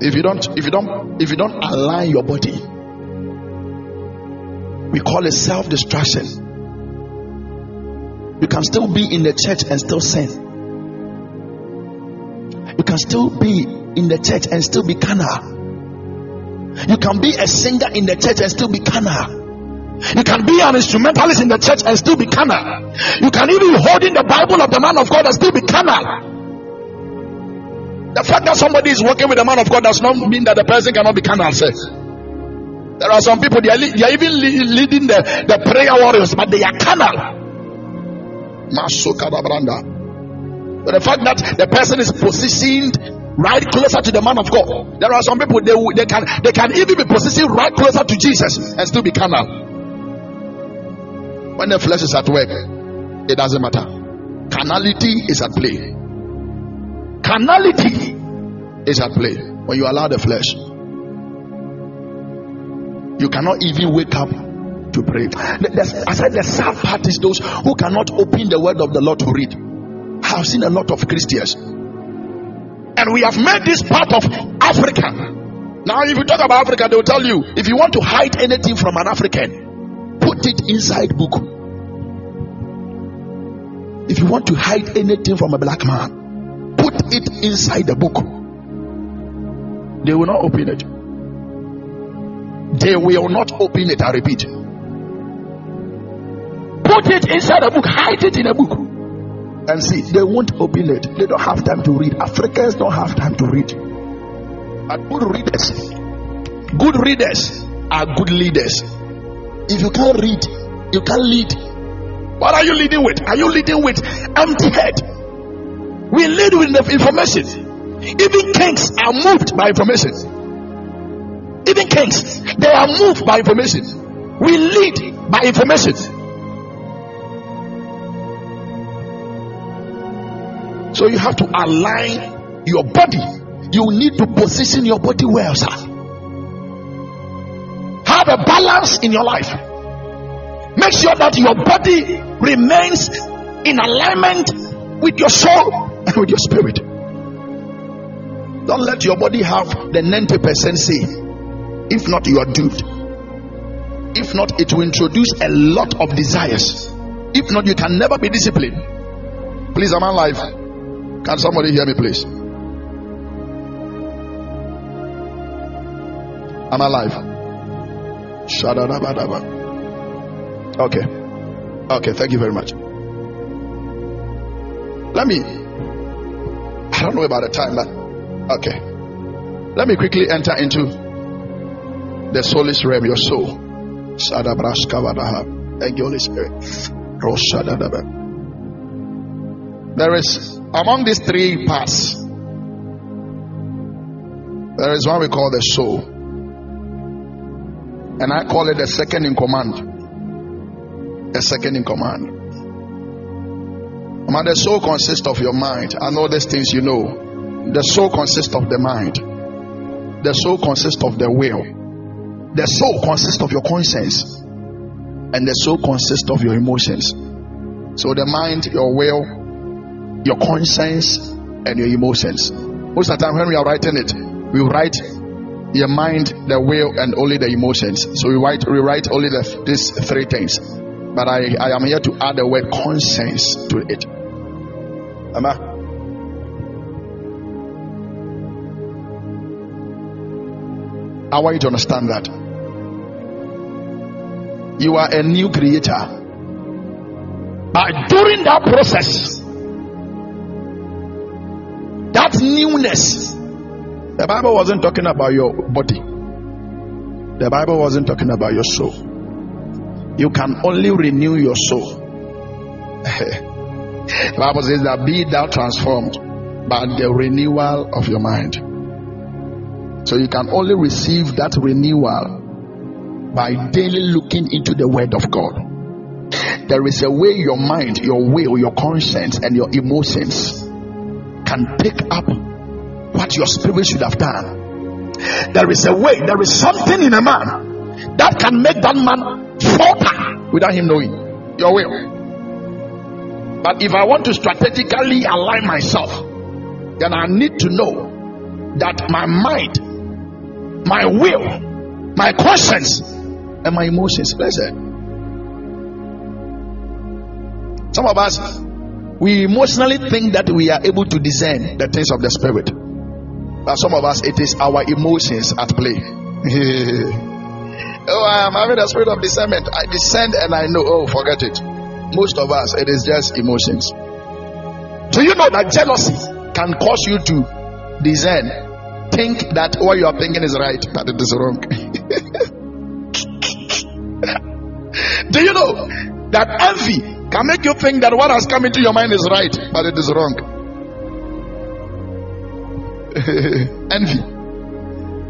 If you don't, if you don't, if you don't align your body, we call it self-destruction. You can still be in the church and still sin. You can still be in the church and still be carnal. You can be a singer in the church and still be carnal. You can be an instrumentalist in the church and still be carnal. You can even be holding the Bible of the man of God and still be carnal. The fact that somebody is working with the man of God does not mean that the person cannot be carnal. There are some people they are, they are even leading the, the prayer warriors, but they are carnal. But the fact that the person is positioned right closer to the man of God. There are some people they, they can they can even be positioned right closer to Jesus and still be carnal. When the flesh is at work, it doesn't matter. Carnality is at play. Carnality is at play when you allow the flesh. You cannot even wake up to pray. I said the sad part is those who cannot open the word of the Lord to read. I have seen a lot of Christians we have made this part of Africa. Now, if you talk about Africa, they will tell you if you want to hide anything from an African, put it inside book. If you want to hide anything from a black man, put it inside the book. They will not open it. They will not open it. I repeat. Put it inside a book, hide it in a book and see. They won't open it. They don't have time to read. Africans don't have time to read. But good readers, good readers are good leaders. If you can't read, you can't lead. What are you leading with? Are you leading with empty head? We lead with the information. Even kings are moved by information. Even kings, they are moved by information. We lead by information. So you have to align your body. You need to position your body well, sir. Have a balance in your life. Make sure that your body remains in alignment with your soul and with your spirit. Don't let your body have the 90% say. If not, you are doomed. If not, it will introduce a lot of desires. If not, you can never be disciplined. Please, I'm alive. Can somebody hear me, please? I'm alive. Okay. Okay, thank you very much. Let me. I don't know about the time, but okay. Let me quickly enter into the soulless realm, your soul. Thank you, Holy Spirit. There is among these three parts, there is one we call the soul. And I call it the second in command. The second in command. Man, the soul consists of your mind. and all these things you know. The soul consists of the mind. The soul consists of the will. The soul consists of your conscience. And the soul consists of your emotions. So the mind, your will, your conscience and your emotions. Most of the time, when we are writing it, we write your mind, the will, and only the emotions. So we write, we write only the, these three things. But I, I am here to add the word conscience to it. Ama. I want you to understand that you are a new creator. But during that process, newness. The Bible wasn't talking about your body, the Bible wasn't talking about your soul. You can only renew your soul. the Bible says that be thou transformed by the renewal of your mind. So you can only receive that renewal by daily looking into the Word of God. There is a way your mind, your will, your conscience, and your emotions can pick up what your spirit should have done there is a way, there is something in a man that can make that man falter without him knowing. Your will. But if I want to strategically align myself, then I need to know that my mind, my will, my conscience, and my emotions. Listen. Some of us, we emotionally think that we are able to discern the things of the spirit. But some of us, it is our emotions at play. oh, I'm having a spirit of discernment. I discern and I know. Oh, forget it. Most of us, it is just emotions. Do you know that jealousy can cause you to discern, think that what you are thinking is right, but it is wrong? Do you know that envy can make you think that what has come into your mind is right, but it is wrong. Envy.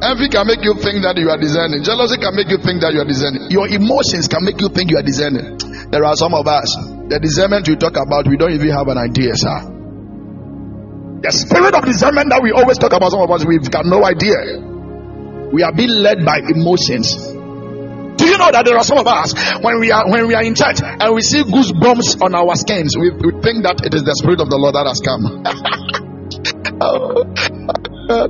Envy can make you think that you are discerning. Jealousy can make you think that you are discerning. Your emotions can make you think you are discerning. There are some of us, the discernment we talk about, we don't even have an idea, sir. The spirit of discernment that we always talk about, some of us, we've got no idea. We are being led by emotions do you know that there are some of us when we are when we are in church and we see goosebumps on our skins, we, we think that it is the spirit of the Lord that has come. oh, I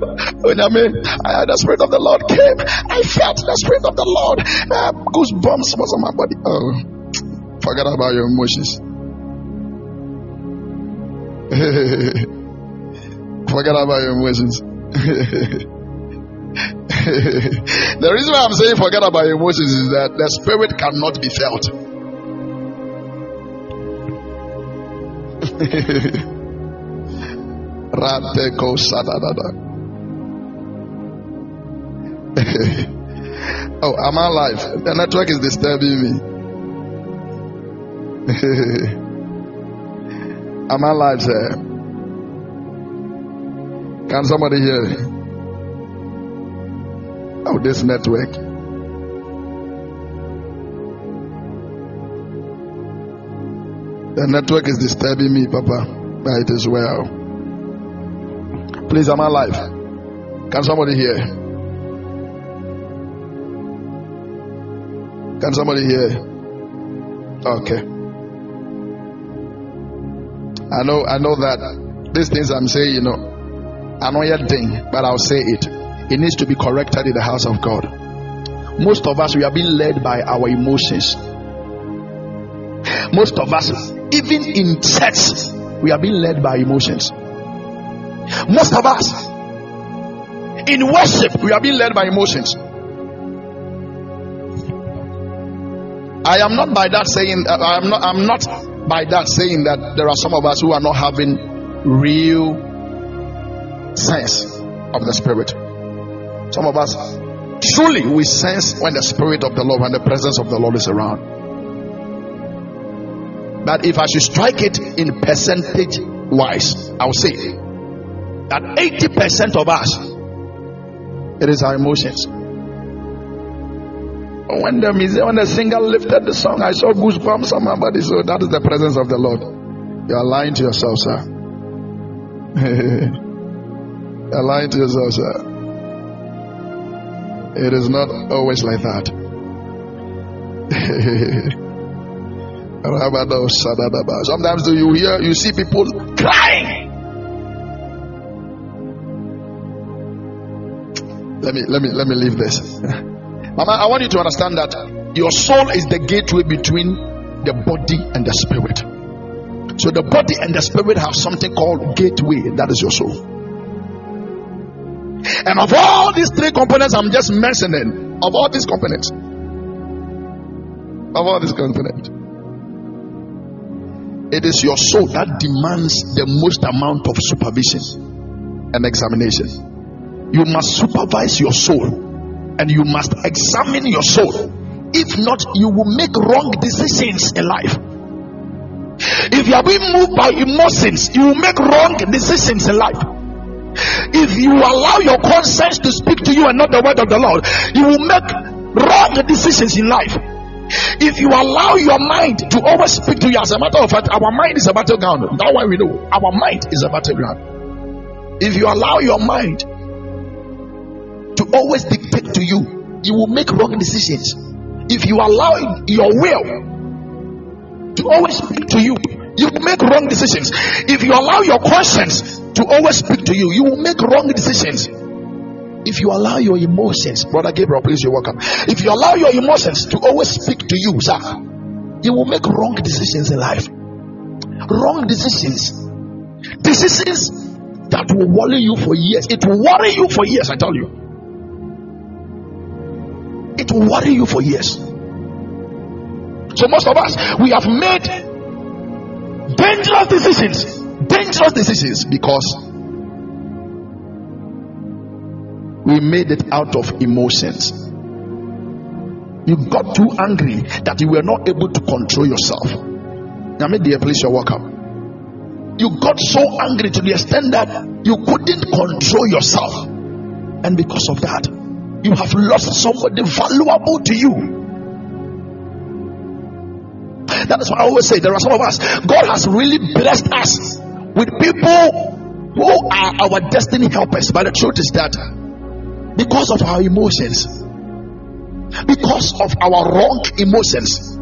mean, the spirit of the Lord came. I felt the spirit of the Lord. Uh, goosebumps was on my body. Oh, forget about your emotions. forget about your emotions. the reason why I'm saying forget about emotions is that the spirit cannot be felt. oh, am I alive? The network is disturbing me. am I alive, sir? Can somebody hear me? Of this network. The network is disturbing me, Papa, but it is well. Please, am I alive? Can somebody hear? Can somebody hear? Okay. I know, I know that these things I'm saying, you know, I know your thing, but I'll say it. It needs to be corrected in the house of God. Most of us, we are being led by our emotions. Most of us, even in church, we are being led by emotions. Most of us, in worship, we are being led by emotions. I am not by that saying, uh, I am not, I'm not by that saying that there are some of us who are not having real sense of the spirit. Some of us truly we sense when the spirit of the Lord, and the presence of the Lord is around. But if I should strike it in percentage wise, I will say that 80% of us it is our emotions. When the music, when the singer lifted the song, I saw goosebumps on my body. So that is the presence of the Lord. You are lying to yourself, sir. you are lying to yourself, sir. It is not always like that. Sometimes you hear you see people crying. Let me let me let me leave this. Mama, I want you to understand that your soul is the gateway between the body and the spirit. So the body and the spirit have something called gateway, that is your soul. And of all these three components I'm just mentioning, of all these components, of all these components, it is your soul that demands the most amount of supervision and examination. You must supervise your soul and you must examine your soul. If not, you will make wrong decisions in life. If you are being moved by emotions, you will make wrong decisions in life. If you allow your conscience to speak to you and not the word of the Lord, you will make wrong decisions in life. If you allow your mind to always speak to you, as a matter of fact, our mind is a battleground. That's why we know our mind is a battleground. If you allow your mind to always dictate to you, you will make wrong decisions. If you allow your will to always speak to you, you will make wrong decisions. If you allow your conscience to always speak to you, you will make wrong decisions. If you allow your emotions, brother Gabriel, please, you're welcome. If you allow your emotions to always speak to you, sir, you will make wrong decisions in life. Wrong decisions. Decisions that will worry you for years. It will worry you for years, I tell you. It will worry you for years. So, most of us, we have made dangerous decisions. Dangerous decisions because we made it out of emotions. You got too angry that you were not able to control yourself. Now, may dear, please, you're welcome. You got so angry to the extent that you couldn't control yourself, and because of that, you have lost somebody valuable to you. That is why I always say there are some of us, God has really blessed us with people who are our destiny helpers. But the truth is that because of our emotions, because of our wrong emotions.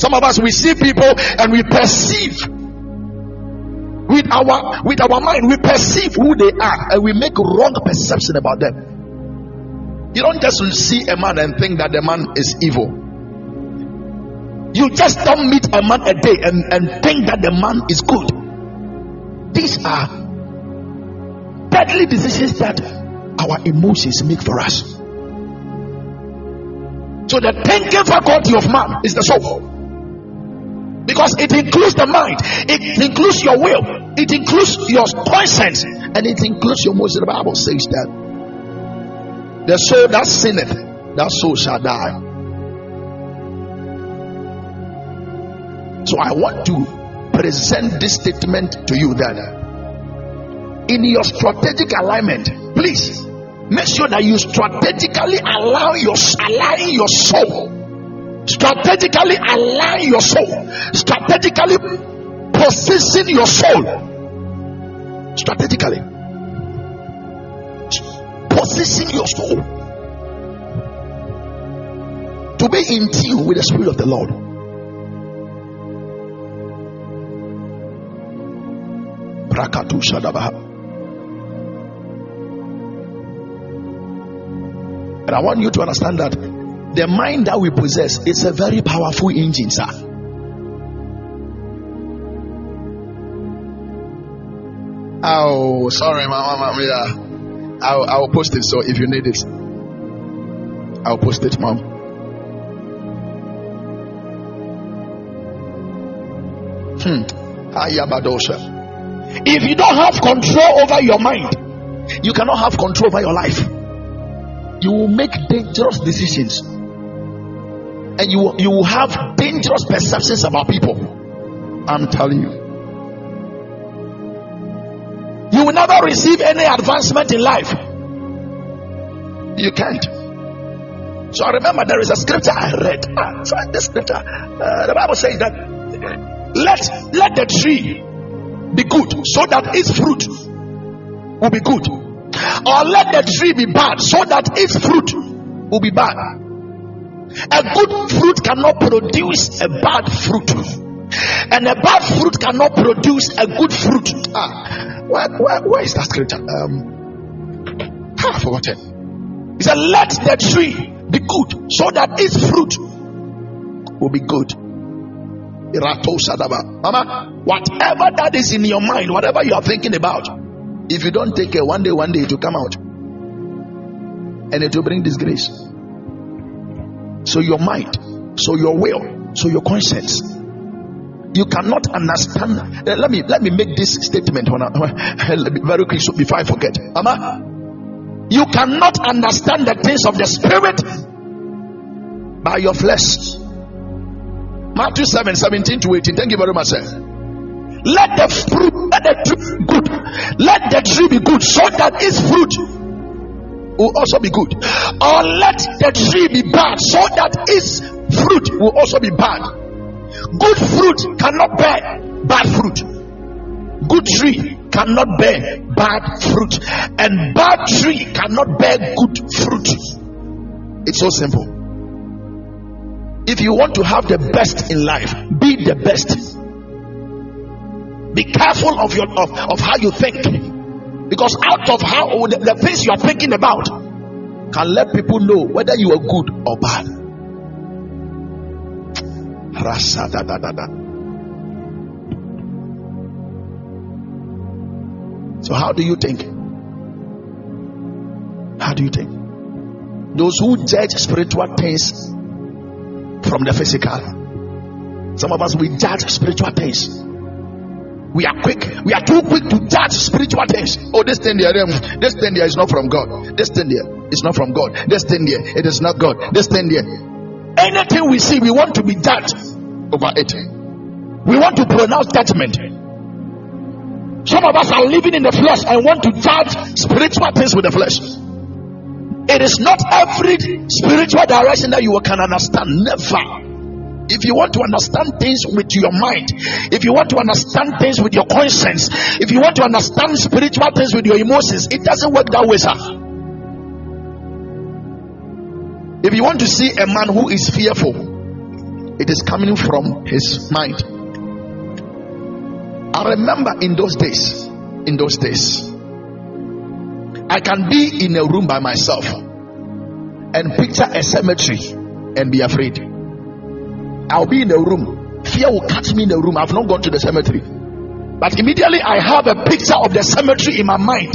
Some of us we see people and we perceive with our with our mind, we perceive who they are and we make wrong perception about them. You don't just see a man and think that the man is evil. You just don't meet a man a day and, and think that the man is good. These are deadly decisions that our emotions make for us. So the thinking faculty of man is the soul. Because it includes the mind, it includes your will, it includes your conscience, and it includes your emotions. The Bible says that the soul that sinneth, that soul shall die. So I want to present this statement to you that in your strategic alignment, please Make sure that you strategically allow your align your soul. Strategically align your soul. Strategically position your soul. Strategically position your soul to be in tune with the spirit of the Lord. Brakatu Shadabaha. And I want you to understand that the mind that we possess is a very powerful engine, sir. Oh, sorry, mama, yeah. I'll, I'll post it. So if you need it, I'll post it, mom. Hmm. If you don't have control over your mind, you cannot have control over your life you will make dangerous decisions and you, you will have dangerous perceptions about people. I'm telling you. You will never receive any advancement in life. You can't. So I remember there is a scripture I read. Ah, the scripture. Uh, the Bible says that let let the tree be good so that its fruit will be good or let the tree be bad so that its fruit will be bad. A good fruit cannot produce a bad fruit, and a bad fruit cannot produce a good fruit. Ah, where, where, where is that scripture? Um, ah, I forgot it. He said, Let the tree be good so that its fruit will be good. Mama, whatever that is in your mind, whatever you are thinking about, if you don't take care, one day, one day it will come out. And it will bring disgrace. So your mind, so your will, so your conscience. You cannot understand. Uh, let me let me make this statement very quick before I forget. Mama, you cannot understand the things of the spirit by your flesh. Matthew 7 17 to 18. Thank you very much, sir. Let the fruit, let the tree good. Let the tree be good so that its fruit will also be good. Or let the tree be bad so that its fruit will also be bad. Good fruit cannot bear bad fruit. Good tree cannot bear bad fruit, and bad tree cannot bear good fruit. It's so simple. If you want to have the best in life, be the best. Be careful of your of, of how you think. Because out of how the, the things you are thinking about can let people know whether you are good or bad. Rasa da da da da. So how do you think? How do you think? Those who judge spiritual things from the physical. Some of us we judge spiritual things. We are quick. We are too quick to judge spiritual things. Oh, this thing there, this thing there is not from God. This thing there is not from God. This thing there, it is not God. This thing there. Anything we see, we want to be judged over it. We want to pronounce judgment. Some of us are living in the flesh and want to judge spiritual things with the flesh. It is not every spiritual direction that you can understand. Never. If you want to understand things with your mind, if you want to understand things with your conscience, if you want to understand spiritual things with your emotions, it doesn't work that way, sir. If you want to see a man who is fearful, it is coming from his mind. I remember in those days, in those days, I can be in a room by myself and picture a cemetery and be afraid. I'll be in a room, fear will catch me in the room. I've not gone to the cemetery, but immediately I have a picture of the cemetery in my mind.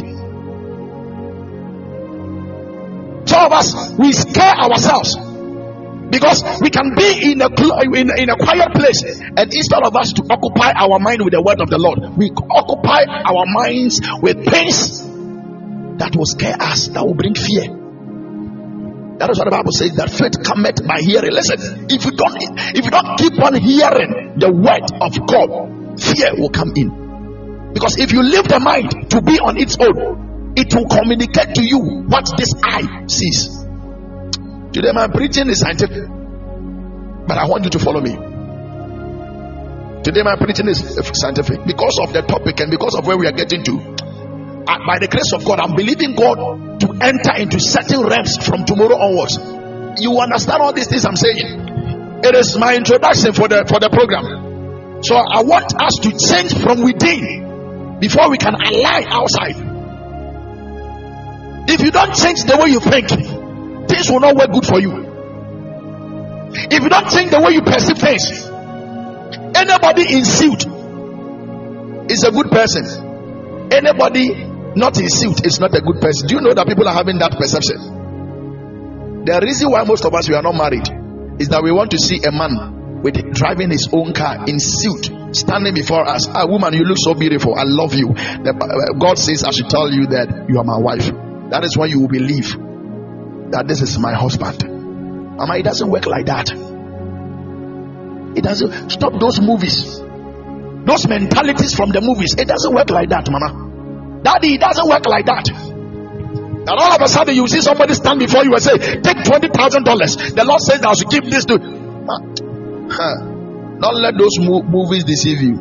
Some of us we scare ourselves because we can be in a in, in a quiet place and instead of us to occupy our mind with the word of the lord we occupy our minds with things that will scare us, that will bring fear. That is what the Bible says that faith cometh by hearing. Listen, if you don't if you don't keep on hearing the word of God, fear will come in. Because if you leave the mind to be on its own, it will communicate to you what this eye sees. Today, my preaching is scientific, but I want you to follow me. Today, my preaching is scientific because of the topic and because of where we are getting to by the grace of God, I'm believing God to enter into certain realms from tomorrow onwards. You understand all these things I'm saying? It is my introduction for the for the program. So I want us to change from within before we can align outside. If you don't change the way you think, things will not work good for you. If you don't change the way you perceive things, anybody in suit is a good person. Anybody not in suit is not a good person. Do you know that people are having that perception? The reason why most of us we are not married is that we want to see a man with driving his own car in suit standing before us. A ah, woman, you look so beautiful. I love you. The, uh, God says, I should tell you that you are my wife. That is when you will believe that this is my husband. Mama, it doesn't work like that. It doesn't stop those movies, those mentalities from the movies. It doesn't work like that, Mama. Daddy, it doesn't work like that. And all of a sudden, you see somebody stand before you and say, Take twenty thousand dollars. The Lord says, I should give this to. Don't let those mo- movies deceive you.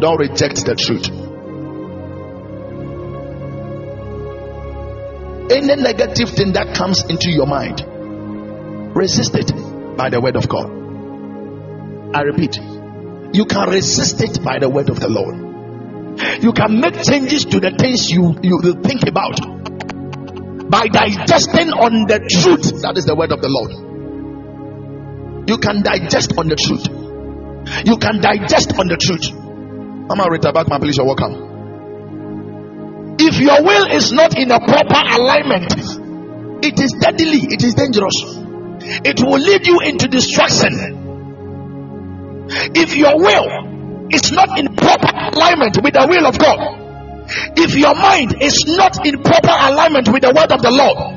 Don't reject the truth. Any negative thing that comes into your mind, resist it by the word of God. I repeat, you can resist it by the word of the Lord. You can make changes to the things you, you think about by digesting on the truth. That is the word of the Lord. You can digest on the truth. You can digest on the truth. Mama Rita Backman, please, you're welcome. If your will is not in a proper alignment, it is deadly, it is dangerous. It will lead you into destruction. If your will is not in proper alignment with the will of God, if your mind is not in proper alignment with the word of the Lord,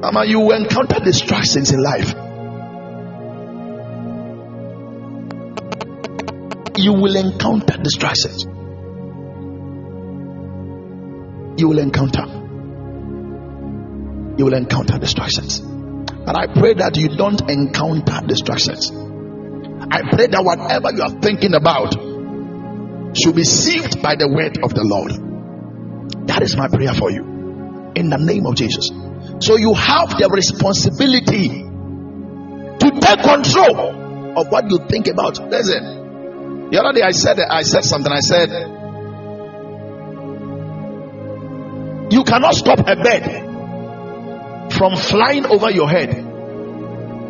Mama, you will encounter distractions in life. You will encounter distractions. You will encounter. You will encounter distractions. And I pray that you don't encounter distractions. I pray that whatever you are thinking about should be saved by the word of the Lord. That is my prayer for you. In the name of Jesus. So you have the responsibility to take control of what you think about. Listen, the other day I said I said something. I said you cannot stop a bird from flying over your head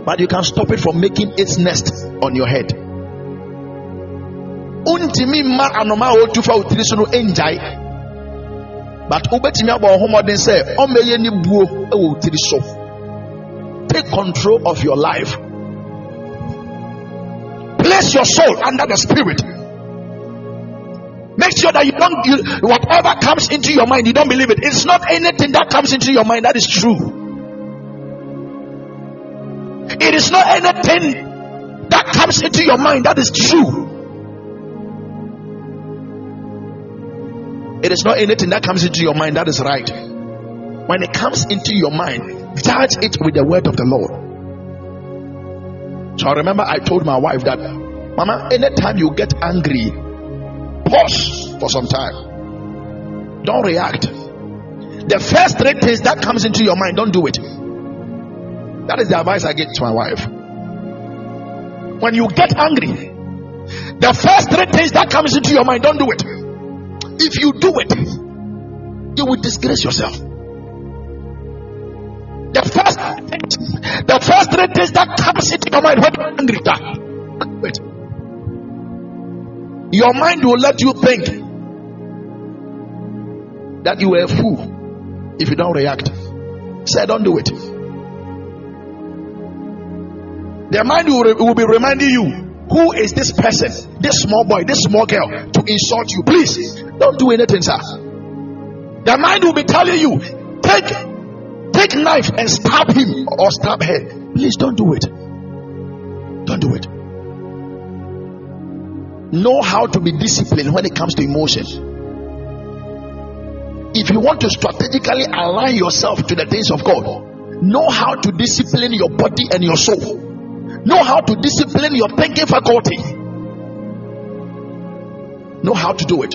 but you can stop it from making its nest on your head. Ma. But ni buo. Take control of your life. Place your soul under the spirit. Make sure that you don't, you, whatever comes into your mind, you don't believe it. It's not anything that comes into your mind that is true. It is not anything that comes into your mind that is true. It is not anything that comes into your mind that is right. When it comes into your mind, judge it with the word of the Lord. So I remember I told my wife that, Mama, anytime you get angry, pause for some time. Don't react. The first three things that comes into your mind, don't do it. That is the advice I give to my wife. When you get angry, the first three things that comes into your mind, don't do it. If you do it, you will disgrace yourself. The first, the first three things that comes into your mind when you're angry, wait. Your mind will let you think that you are a fool if you don't react. Say, don't do it. Their mind will, be reminding you who is this person, this small boy, this small girl to insult you. Please don't do anything, sir. Their mind will be telling you, take take knife and stab him or stab her. Please don't do it. Don't do it. Know how to be disciplined when it comes to emotions. If you want to strategically align yourself to the things of God, know how to discipline your body and your soul. Know how to discipline your thinking faculty. Know how to do it.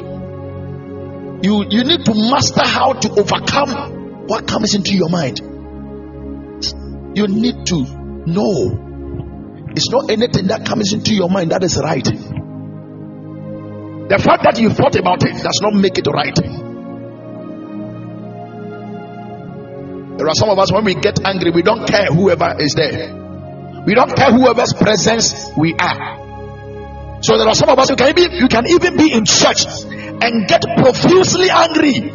You, you need to master how to overcome what comes into your mind. You need to know it's not anything that comes into your mind that is right. The fact that you thought about it does not make it right. There are some of us when we get angry, we don't care whoever is there. We don't care whoever's presence we are. So there are some of us who can even you can even be in church and get profusely angry.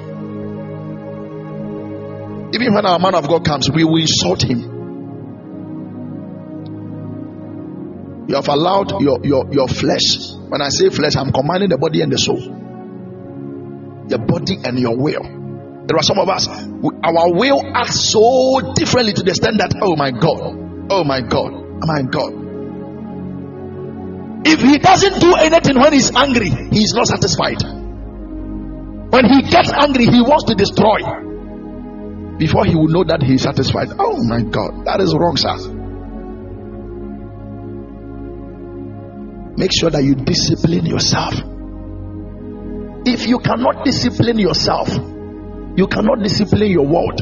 Even when our man of God comes, we will insult him. You have allowed your, your, your flesh. When I say flesh, I'm commanding the body and the soul. Your body and your will. There are some of us, our will acts so differently to the extent that, oh my God, oh my God, my God. If he doesn't do anything when he's angry, he's not satisfied. When he gets angry, he wants to destroy. Before he will know that he is satisfied. Oh my God, that is wrong, sir. Make sure that you discipline yourself. If you cannot discipline yourself, you cannot discipline your world.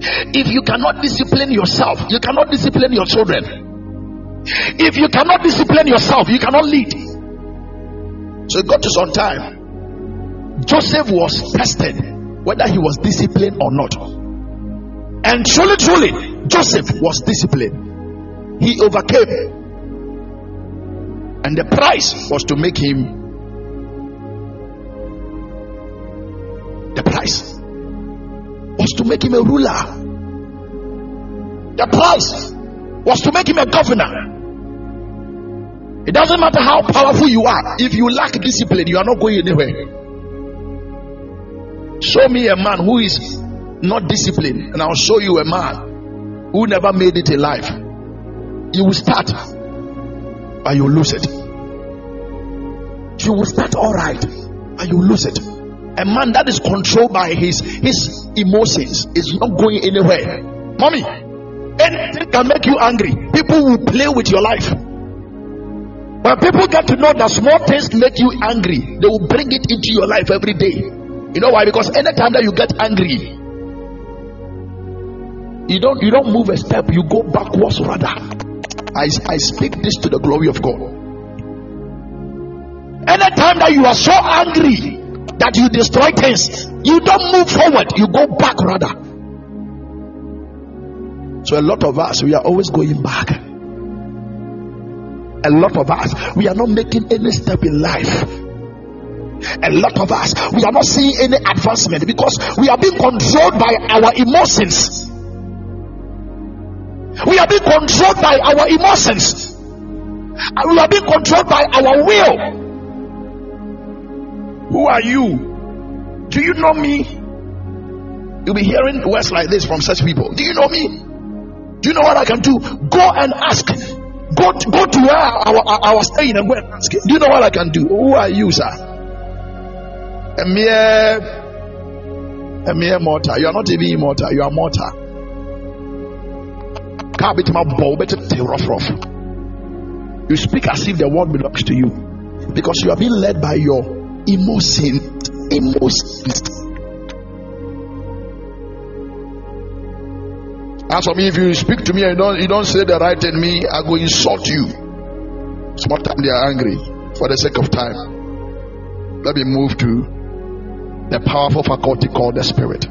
If you cannot discipline yourself, you cannot discipline your children. If you cannot discipline yourself, you cannot lead. So it got to some time. Joseph was tested whether he was disciplined or not. And truly, truly, Joseph was disciplined. He overcame. And the price was to make him the price was to make him a ruler. The price was to make him a governor. It doesn't matter how powerful you are, if you lack discipline, you are not going anywhere. Show me a man who is not disciplined, and I'll show you a man who never made it in life. You will start, but you lose it. You will start all right, and you lose it. A man that is controlled by his his emotions is not going anywhere. Mommy, anything can make you angry. People will play with your life. When people get to know that small things make you angry, they will bring it into your life every day. You know why? Because anytime that you get angry, you don't you don't move a step, you go backwards rather. I, I speak this to the glory of God. Anytime that you are so angry that you destroy things, you don't move forward, you go back rather. So a lot of us we are always going back. A lot of us we are not making any step in life. A lot of us we are not seeing any advancement because we are being controlled by our emotions. We are being controlled by our emotions. And we are being controlled by our will. Who are you? Do you know me? You'll be hearing words like this from such people. Do you know me? Do you know what I can do? Go and ask. Go to, go to where I, was staying and go and ask. Do you know what I can do? Who are you, sir? A mere, a mere mortal. You are not even immortal. You are mortal you speak as if the world belongs to you because you are being led by your emotion emotions as for me if you speak to me and you don't you don't say the right in me i go insult you time they are angry for the sake of time let me move to the powerful faculty called the spirit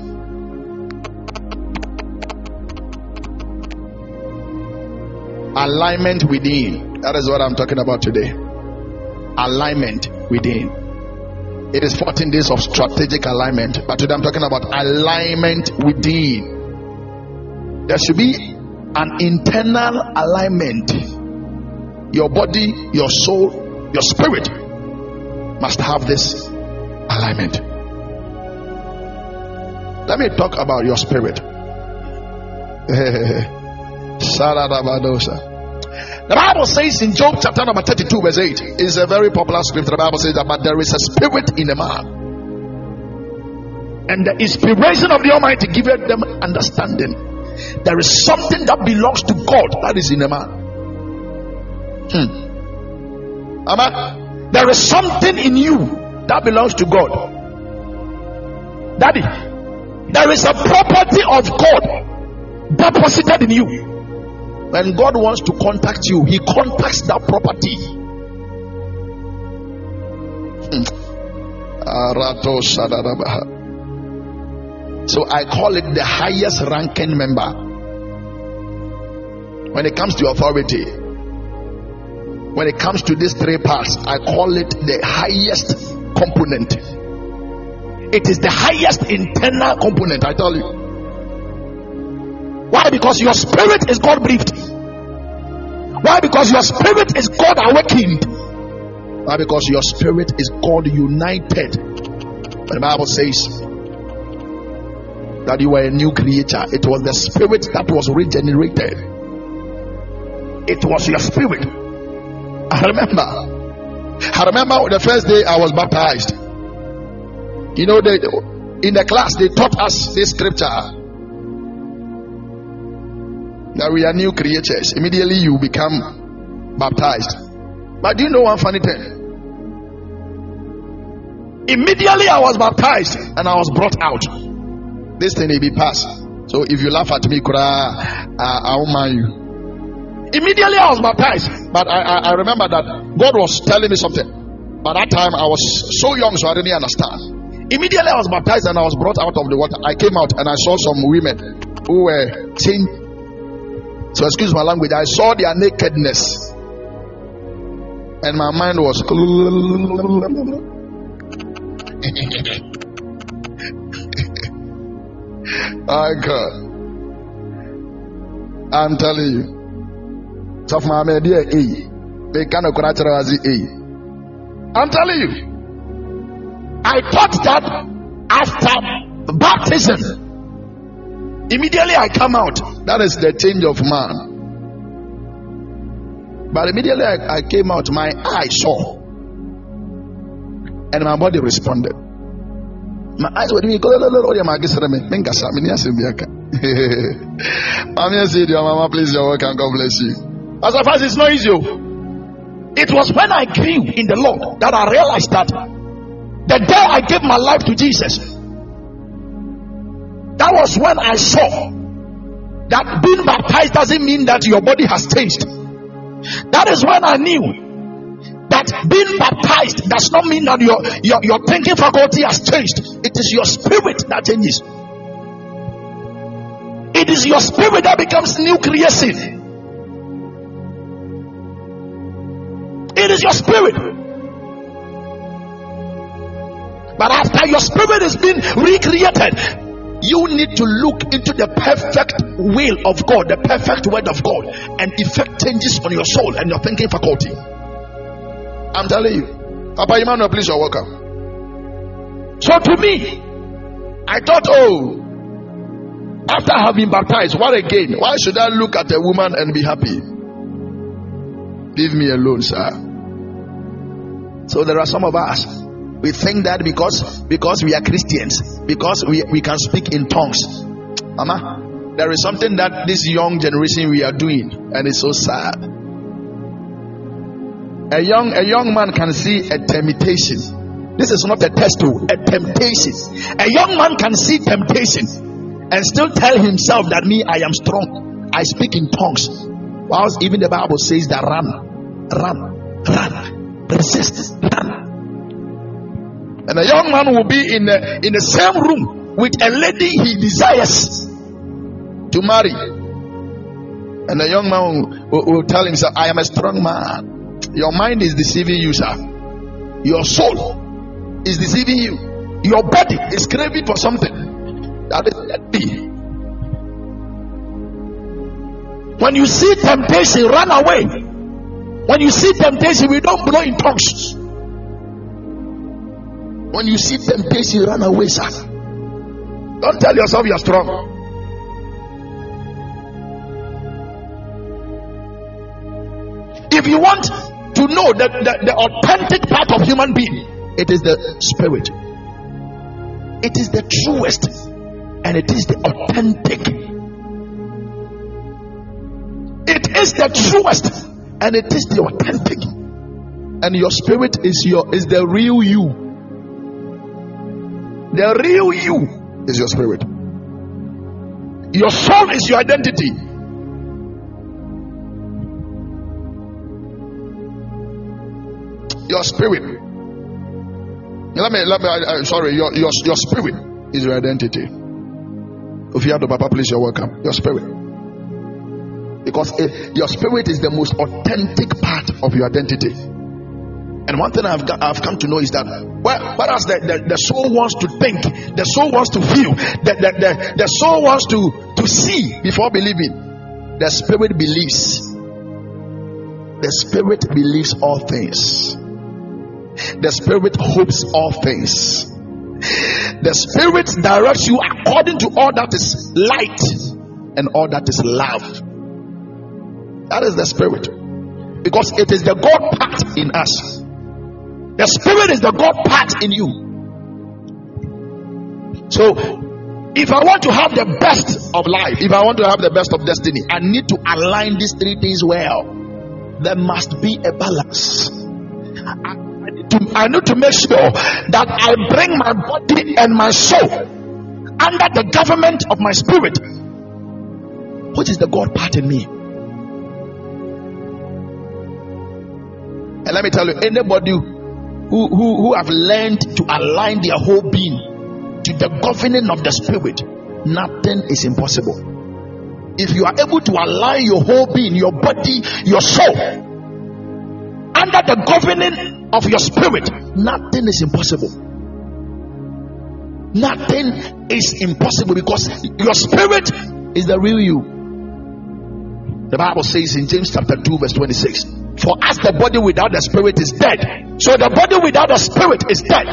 alignment within. That is what I'm talking about today. Alignment within. It is 14 days of strategic alignment, but today I'm talking about alignment within. There should be an internal alignment. Your body, your soul, your spirit must have this alignment. Let me talk about your spirit. The Bible says in Job chapter number 32, verse 8, is a very popular scripture. The Bible says that, but there is a spirit in a man. And the inspiration of the Almighty giveth them understanding. There is something that belongs to God that is in a man. Hmm. Amen. There is something in you that belongs to God. Daddy, there is a property of God deposited in you. When God wants to contact you, He contacts that property. Hmm. So I call it the highest ranking member. When it comes to authority, when it comes to these three parts, I call it the highest component. It is the highest internal component, I tell you. Why? Because your spirit is God breathed. Why? Because your spirit is God awakened. Why? Because your spirit is God united. The Bible says that you were a new creature, it was the spirit that was regenerated. It was your spirit. I remember. I remember the first day I was baptized. You know, they, in the class they taught us this scripture that we are new creatures. Immediately you become baptized. But do you know one funny thing? Immediately I was baptized and I was brought out. This thing may be passed. So if you laugh at me, Kura, I won't mind you. Immediately I was baptized, but I, I, I remember that God was telling me something. By that time I was so young, so I didn't understand. Immediately I was baptized and I was brought out of the water. I came out and I saw some women who were changed so, excuse my language, I saw their nakedness, and my mind was. My God. I'm telling you. So, my media, eh, they cannot correct as eh. I'm telling you. I thought that after baptism, Immediately I come out. That is the change of man. But immediately I, I came out, my eye saw. And my body responded. My eyes were doing Mama, please, you're welcome. God bless you. As far as it's not easy. Oh. It was when I grew in the Lord that I realized that the day I gave my life to Jesus, that was when I saw that being baptized doesn't mean that your body has changed. That is when I knew that being baptized does not mean that your, your, your thinking faculty has changed. It is your spirit that changes. It is your spirit that becomes new creation. It is your spirit. But after your spirit has been recreated, you need to look into the perfect will of God, the perfect word of God, and effect changes on your soul and your thinking faculty. I'm telling you. Papa Emmanuel, please, you're welcome. So to me, I thought, oh, after having baptized, what again? Why should I look at a woman and be happy? Leave me alone, sir. So there are some of us. We think that because because we are Christians, because we, we can speak in tongues. Mama, there is something that this young generation we are doing, and it's so sad. A young a young man can see a temptation. This is not a test, oh, a temptation. A young man can see temptation and still tell himself that me I am strong. I speak in tongues. Whilst even the Bible says that run, run, run, resist, run. And a young man will be in the, in the same room with a lady he desires to marry. And the young man will, will tell himself, I am a strong man. Your mind is deceiving you, sir. Your soul is deceiving you. Your body is craving for something that is empty. When you see temptation, run away. When you see temptation, we don't blow in tongues. When you see temptation, run away, sir. Don't tell yourself you're strong. If you want to know the, the, the authentic part of human being, it is the spirit. It is the truest and it is the authentic. It is the truest and it is the authentic. And your spirit is your is the real you. The real you is your spirit. Your soul is your identity. Your spirit. Let me, let me, uh, sorry, your, your, your spirit is your identity. If you have the Papa, please, you're welcome. Your spirit. Because it, your spirit is the most authentic part of your identity. And one thing I've, got, I've come to know is that whereas the, the, the soul wants to think, the soul wants to feel, the, the, the, the soul wants to, to see before believing, the spirit believes. The spirit believes all things. The spirit hopes all things. The spirit directs you according to all that is light and all that is love. That is the spirit. Because it is the God part in us. The spirit is the God part in you. So, if I want to have the best of life, if I want to have the best of destiny, I need to align these three things well. There must be a balance. I, to, I need to make sure that I bring my body and my soul under the government of my spirit, which is the God part in me. And let me tell you, anybody who, who, who have learned to align their whole being to the governing of the spirit, nothing is impossible. If you are able to align your whole being, your body, your soul, under the governing of your spirit, nothing is impossible. Nothing is impossible because your spirit is the real you. The Bible says in James chapter 2, verse 26 For us, the body without the spirit is dead, so the body without the spirit is dead.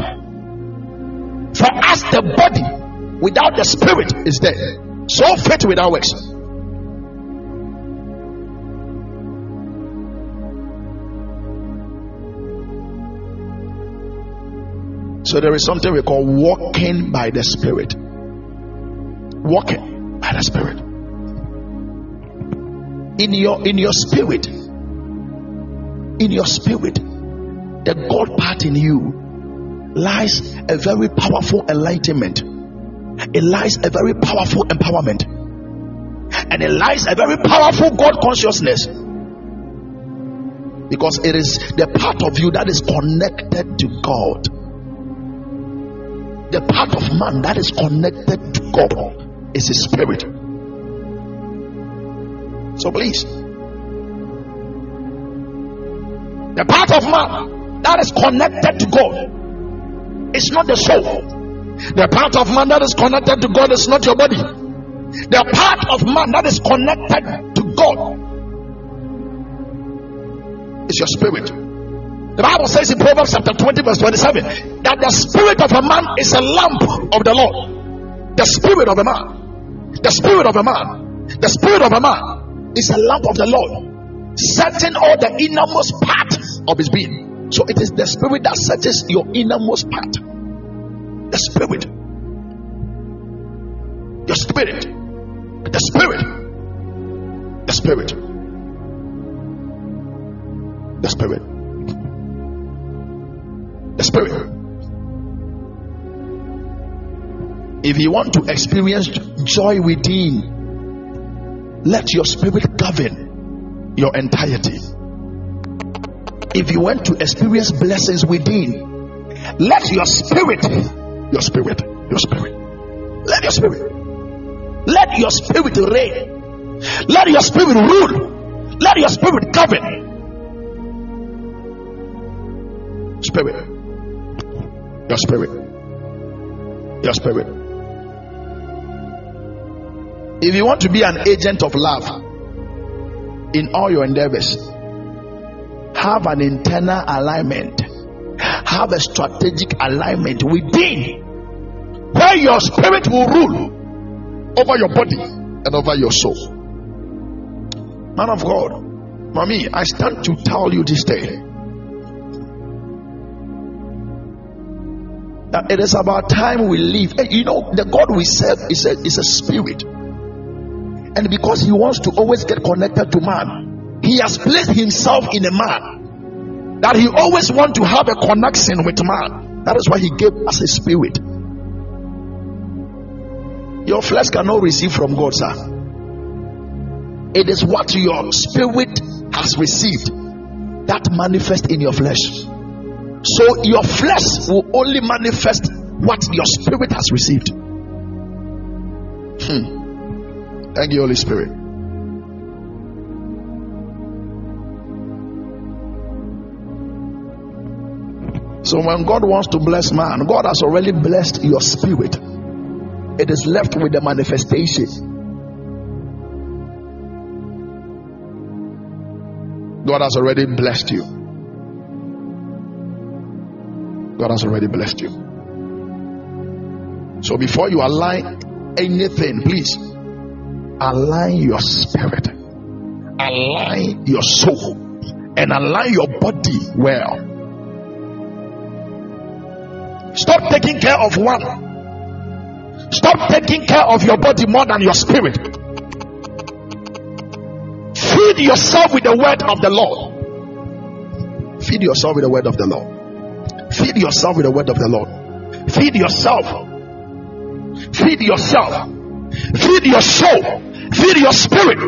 For us, the body without the spirit is dead, so faith without works. So there is something we call walking by the spirit. Walking by the spirit in your in your spirit in your spirit, the God part in you, lies a very powerful enlightenment. It lies a very powerful empowerment. And it lies a very powerful God consciousness. Because it is the part of you that is connected to God. The part of man that is connected to God is his spirit. So please, the part of man that is connected to God is not the soul. The part of man that is connected to God is not your body. The part of man that is connected to God is your spirit. The Bible says in Proverbs chapter 20, verse 27, that the spirit of a man is a lamp of the Lord. The spirit of a man, the spirit of a man, the spirit of a man is a lamp of the Lord, setting all the innermost part of his being. So it is the spirit that searches your innermost part. The spirit. Your spirit. The spirit. The spirit. The spirit. The spirit. If you want to experience joy within, let your spirit govern your entirety if you want to experience blessings within, let your spirit, your spirit, your spirit, let your spirit, let your spirit reign, let your spirit rule, let your spirit govern. Spirit, your spirit, your spirit. If you want to be an agent of love in all your endeavors, have an internal alignment, have a strategic alignment within where your spirit will rule over your body and over your soul. Man of God, mommy, I stand to tell you this day that it is about time we live. You know, the God we serve is a, is a spirit, and because He wants to always get connected to man, he has placed himself in a man that he always want to have a connection with man. That is why he gave us a spirit. Your flesh cannot receive from God, sir. It is what your spirit has received that manifest in your flesh. So your flesh will only manifest what your spirit has received. Hmm. Thank you, Holy Spirit. So when God wants to bless man, God has already blessed your spirit. It is left with the manifestation. God has already blessed you. God has already blessed you. So before you align anything, please align your spirit, align your soul, and align your body well. Stop taking care of one. Stop taking care of your body more than your spirit. Feed yourself with the word of the Lord. Feed yourself with the word of the Lord. Feed yourself with the word of the Lord. Feed yourself. Feed yourself. Feed your soul. Feed your spirit.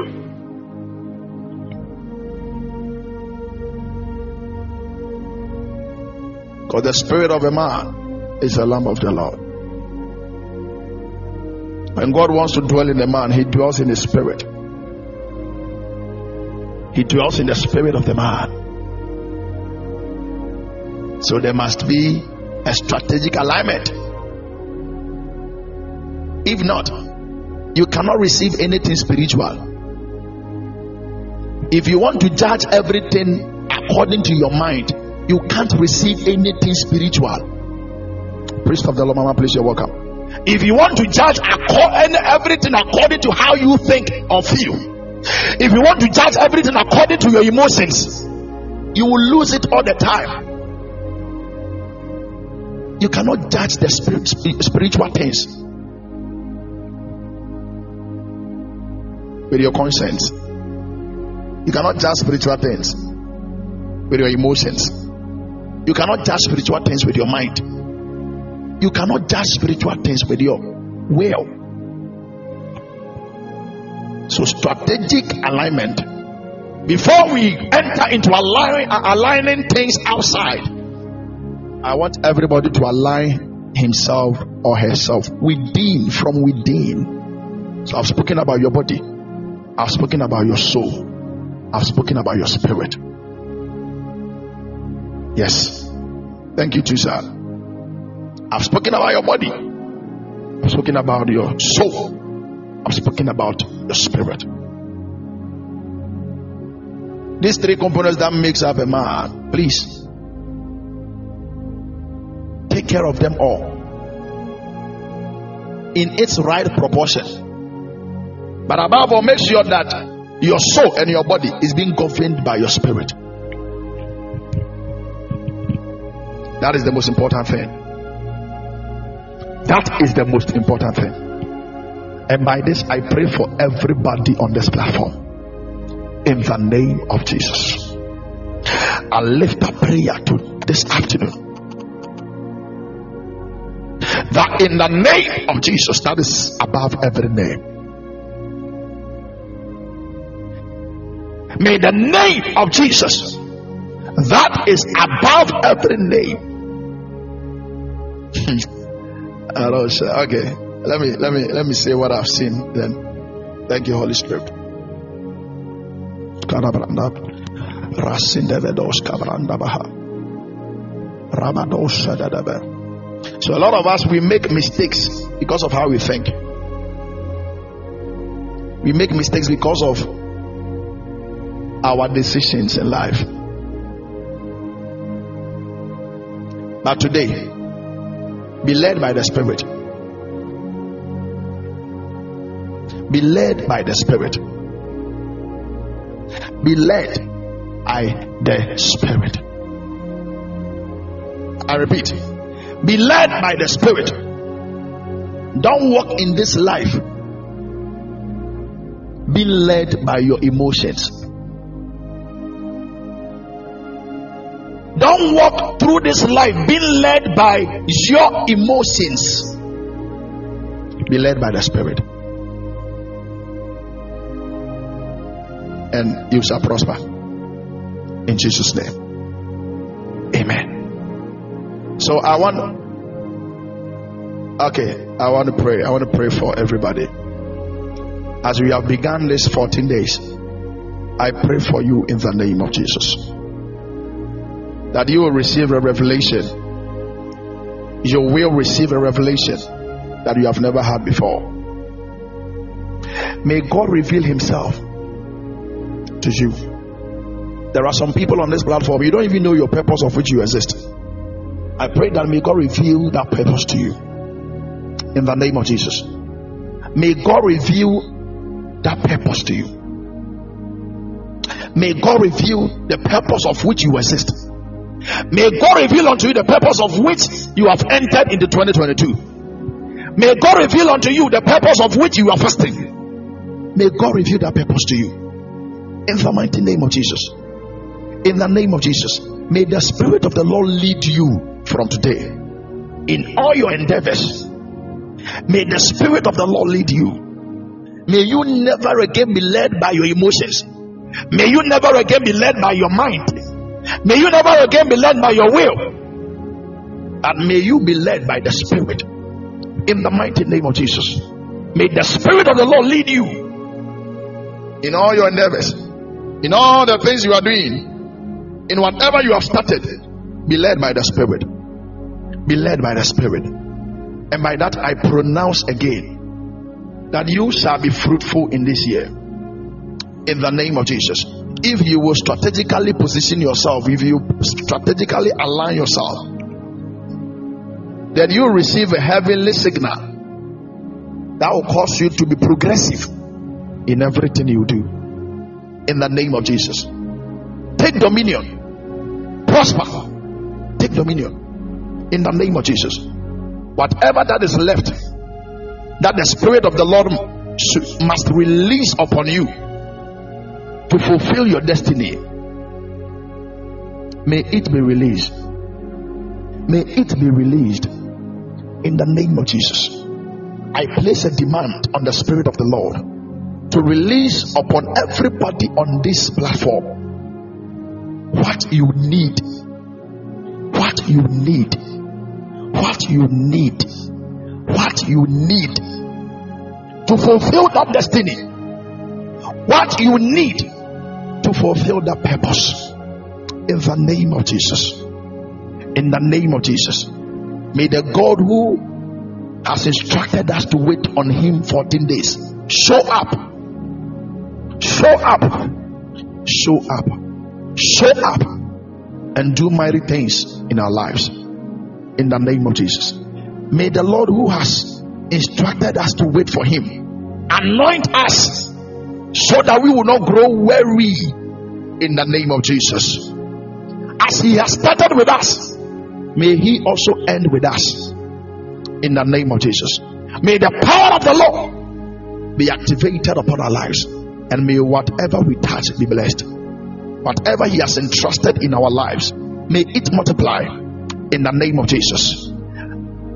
Because the spirit of a man is a lamb of the Lord. When God wants to dwell in a man, he dwells in the spirit. He dwells in the spirit of the man. So there must be a strategic alignment. If not, you cannot receive anything spiritual. If you want to judge everything according to your mind, you can't receive anything spiritual priest of the Lord, Mama, please, you're welcome. If you want to judge according, everything according to how you think or feel, if you want to judge everything according to your emotions, you will lose it all the time. You cannot judge the spirit, spiritual things with your conscience. You cannot judge spiritual things. with your emotions. You cannot judge spiritual things with your mind. You cannot judge spiritual things with your will. So, strategic alignment. Before we enter into align, aligning things outside, I want everybody to align himself or herself within, from within. So, I've spoken about your body, I've spoken about your soul, I've spoken about your spirit. Yes. Thank you, sir. I've spoken about your body. I've spoken about your soul. I've spoken about your spirit. These three components that makes up a man, please take care of them all in its right proportion. But above all, make sure that your soul and your body is being governed by your spirit. That is the most important thing. That is the most important thing. And by this, I pray for everybody on this platform. In the name of Jesus. I lift a prayer to this afternoon. That in the name of Jesus, that is above every name. May the name of Jesus, that is above every name. Okay. Let me let me let me say what I've seen then. Thank you, Holy Spirit. So a lot of us we make mistakes because of how we think. We make mistakes because of our decisions in life. But today, be led by the Spirit. Be led by the Spirit. Be led by the Spirit. I repeat, be led by the Spirit. Don't walk in this life be led by your emotions. Don't walk through this life being led by your emotions. Be led by the Spirit. And you shall prosper. In Jesus' name. Amen. So I want. Okay, I want to pray. I want to pray for everybody. As we have begun this 14 days, I pray for you in the name of Jesus that you will receive a revelation. You will receive a revelation that you have never had before. May God reveal Himself to you. There are some people on this platform, you don't even know your purpose of which you exist. I pray that may God reveal that purpose to you in the name of Jesus. May God reveal that purpose to you. May God reveal the purpose of which you exist. May God reveal unto you the purpose of which you have entered into 2022. May God reveal unto you the purpose of which you are fasting. May God reveal that purpose to you. In the mighty name of Jesus. In the name of Jesus. May the Spirit of the Lord lead you from today in all your endeavors. May the Spirit of the Lord lead you. May you never again be led by your emotions. May you never again be led by your mind. May you never again be led by your will, and may you be led by the Spirit in the mighty name of Jesus. May the Spirit of the Lord lead you in all your endeavors, in all the things you are doing, in whatever you have started. Be led by the Spirit. Be led by the Spirit. And by that, I pronounce again that you shall be fruitful in this year. In the name of Jesus if you will strategically position yourself, if you strategically align yourself, then you receive a heavenly signal that will cause you to be progressive in everything you do. In the name of Jesus, take dominion, prosper, take dominion in the name of Jesus. Whatever that is left, that the Spirit of the Lord must release upon you to fulfill your destiny. May it be released. May it be released in the name of Jesus. I place a demand on the Spirit of the Lord to release upon everybody on this platform what you need. What you need. What you need. What you need to fulfill that destiny. What you need to fulfill that purpose. In the name of Jesus. In the name of Jesus. May the God who has instructed us to wait on Him 14 days show up. Show up. Show up. Show up. And do mighty things in our lives. In the name of Jesus. May the Lord who has instructed us to wait for Him anoint us so that we will not grow weary in the name of Jesus. As He has started with us, may He also end with us in the name of Jesus. May the power of the Lord be activated upon our lives, and may whatever we touch be blessed. Whatever He has entrusted in our lives, may it multiply in the name of Jesus.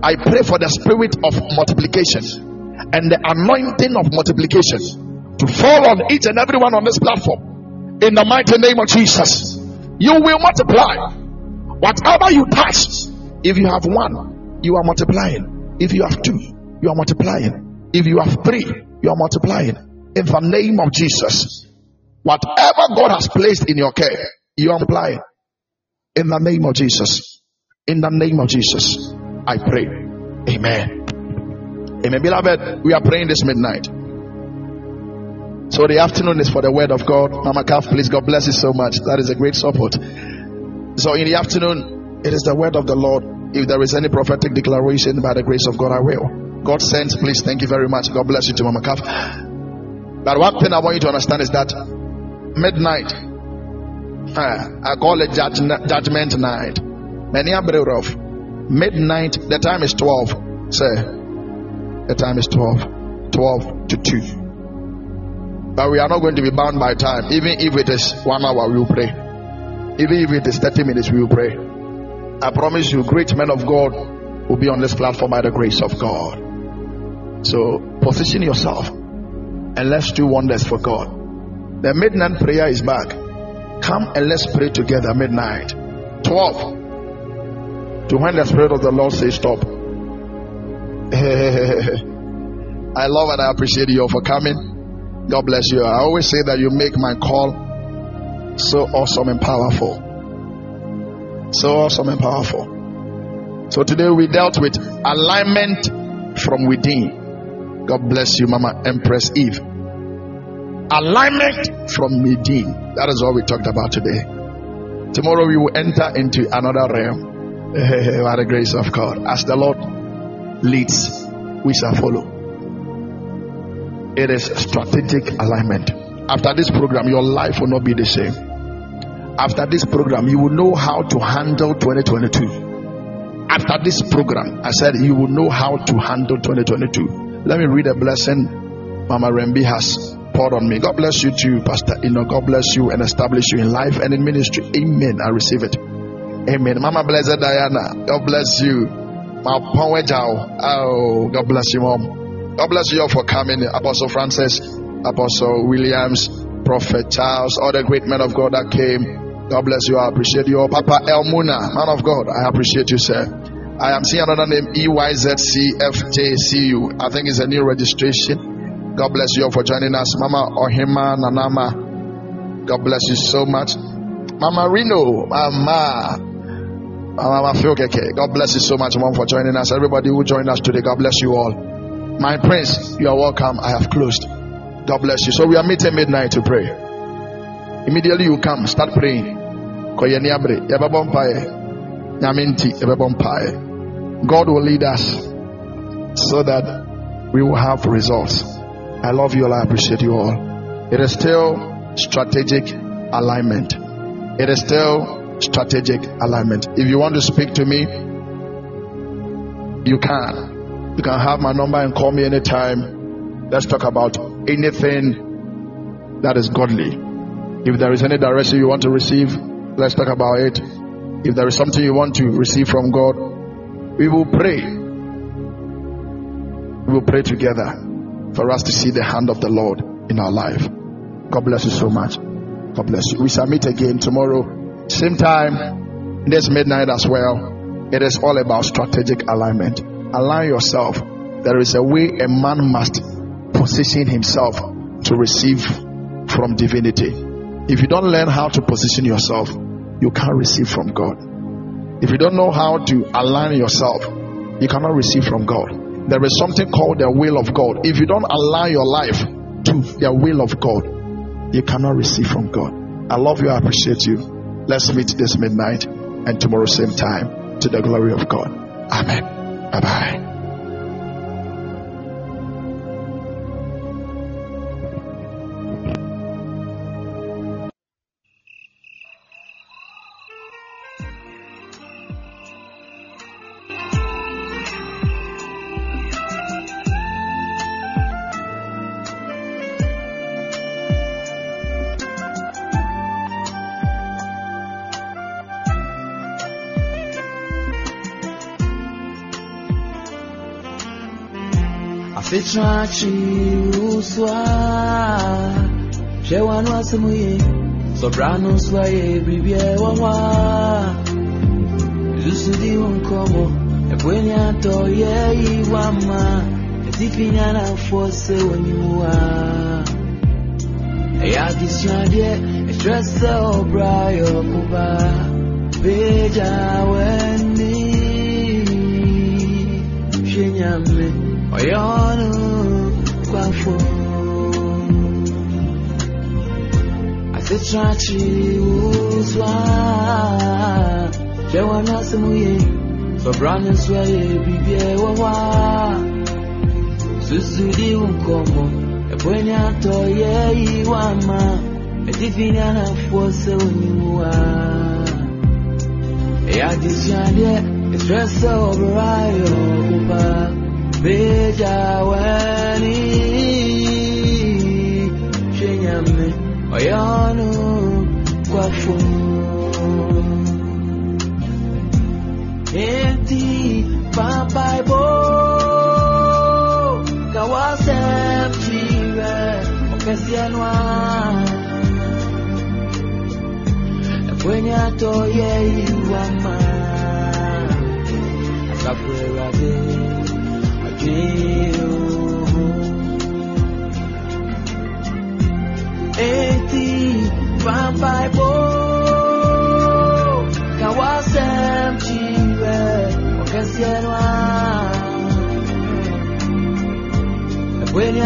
I pray for the spirit of multiplication and the anointing of multiplication to fall on each and every one on this platform in the mighty name of Jesus. You will multiply whatever you touch. If you have one, you are multiplying. If you have two, you are multiplying. If you have three, you are multiplying. In the name of Jesus, whatever God has placed in your care, you are multiplying. In the name of Jesus. In the name of Jesus. I pray. Amen. Amen. Beloved, we are praying this midnight. So the afternoon is for the word of God. Mama Calf, please, God bless you so much. That is a great support. So in the afternoon, it is the word of the Lord. If there is any prophetic declaration by the grace of God, I will. God sends, please. Thank you very much. God bless you to Mama Calf. But one thing I want you to understand is that midnight, uh, I call it judgment night. Many are of midnight the time is 12 say the time is 12 12 to 2 but we are not going to be bound by time. Even if it is one hour we will pray. Even if it is 30 minutes we will pray. I promise you great men of god will be on this platform by the grace of god. So position yourself and let's do wonders for god. The midnight prayer is back. Come and let's pray together midnight. 12 to when the Spirit of the Lord says stop. I love and I appreciate you all for coming. God bless you. I always say that you make my call so awesome and powerful. So awesome and powerful. So today we dealt with alignment from within. God bless you, Mama Empress Eve. Alignment from within. That is what we talked about today. Tomorrow we will enter into another realm by the grace of God. As the Lord leads, we shall follow. It is strategic alignment. After this program, your life will not be the same. After this program, you will know how to handle 2022. After this program, I said you will know how to handle 2022. Let me read a blessing Mama Rembi has poured on me. God bless you too, Pastor. Know, God bless you and establish you in life and in ministry. Amen. I receive it. Amen. Mama blessed Diana. God bless you. Oh, God bless you, Mom. God bless you all for coming. Apostle Francis, Apostle Williams, Prophet Charles, all the great men of God that came. God bless you. I appreciate you all. Papa Elmuna, man of God, I appreciate you, sir. I am seeing another name, EYZCFJCU. I think it's a new registration. God bless you all for joining us. Mama Ohima Nanama. God bless you so much. Mama Reno, Mama Mama Fiokeke, God bless you so much, Mom, for joining us. Everybody who joined us today, God bless you all. My prince, you are welcome. I have closed. God bless you. So we are meeting midnight to pray. Immediately you come, start praying. God will lead us so that we will have results. I love you all. I appreciate you all. It is still strategic alignment. It is still strategic alignment. If you want to speak to me, you can. You can have my number and call me anytime. Let's talk about anything that is godly. If there is any direction you want to receive, Let's talk about it. If there is something you want to receive from God, we will pray. We will pray together for us to see the hand of the Lord in our life. God bless you so much. God bless you. We shall meet again tomorrow, same time, this midnight as well. It is all about strategic alignment. Align yourself. There is a way a man must position himself to receive from divinity. If you don't learn how to position yourself, you can't receive from God. If you don't know how to align yourself, you cannot receive from God. There is something called the will of God. If you don't align your life to the will of God, you cannot receive from God. I love you. I appreciate you. Let's meet this midnight and tomorrow same time to the glory of God. Amen. 拜拜。Bye. Afetrachi uswa Shewanu asemuye Sobrano swaye bibie wawa Lusudi unkomo Ebweni ato ye iwama Etifinya na fose wanyuwa Eya disyadye Estresse obrayo kuba Beja weni Shenyame Oyonu kwafo Asetrachi uzwa Jewana semuye Sobrano swaye bibie wawa Susudi unkomo Ebweni ato ye iwama Edifinya na fose onyuwa Eya disyadye Estresse obrayo kuba Beja wani Shenyame Oyonu kwafu Enti Papai bo Kawasem chire Okesienwa Kwenye atoye iwama Asafurade Eti Bambai Bo Kawasem Chire Okesienwa Ebweni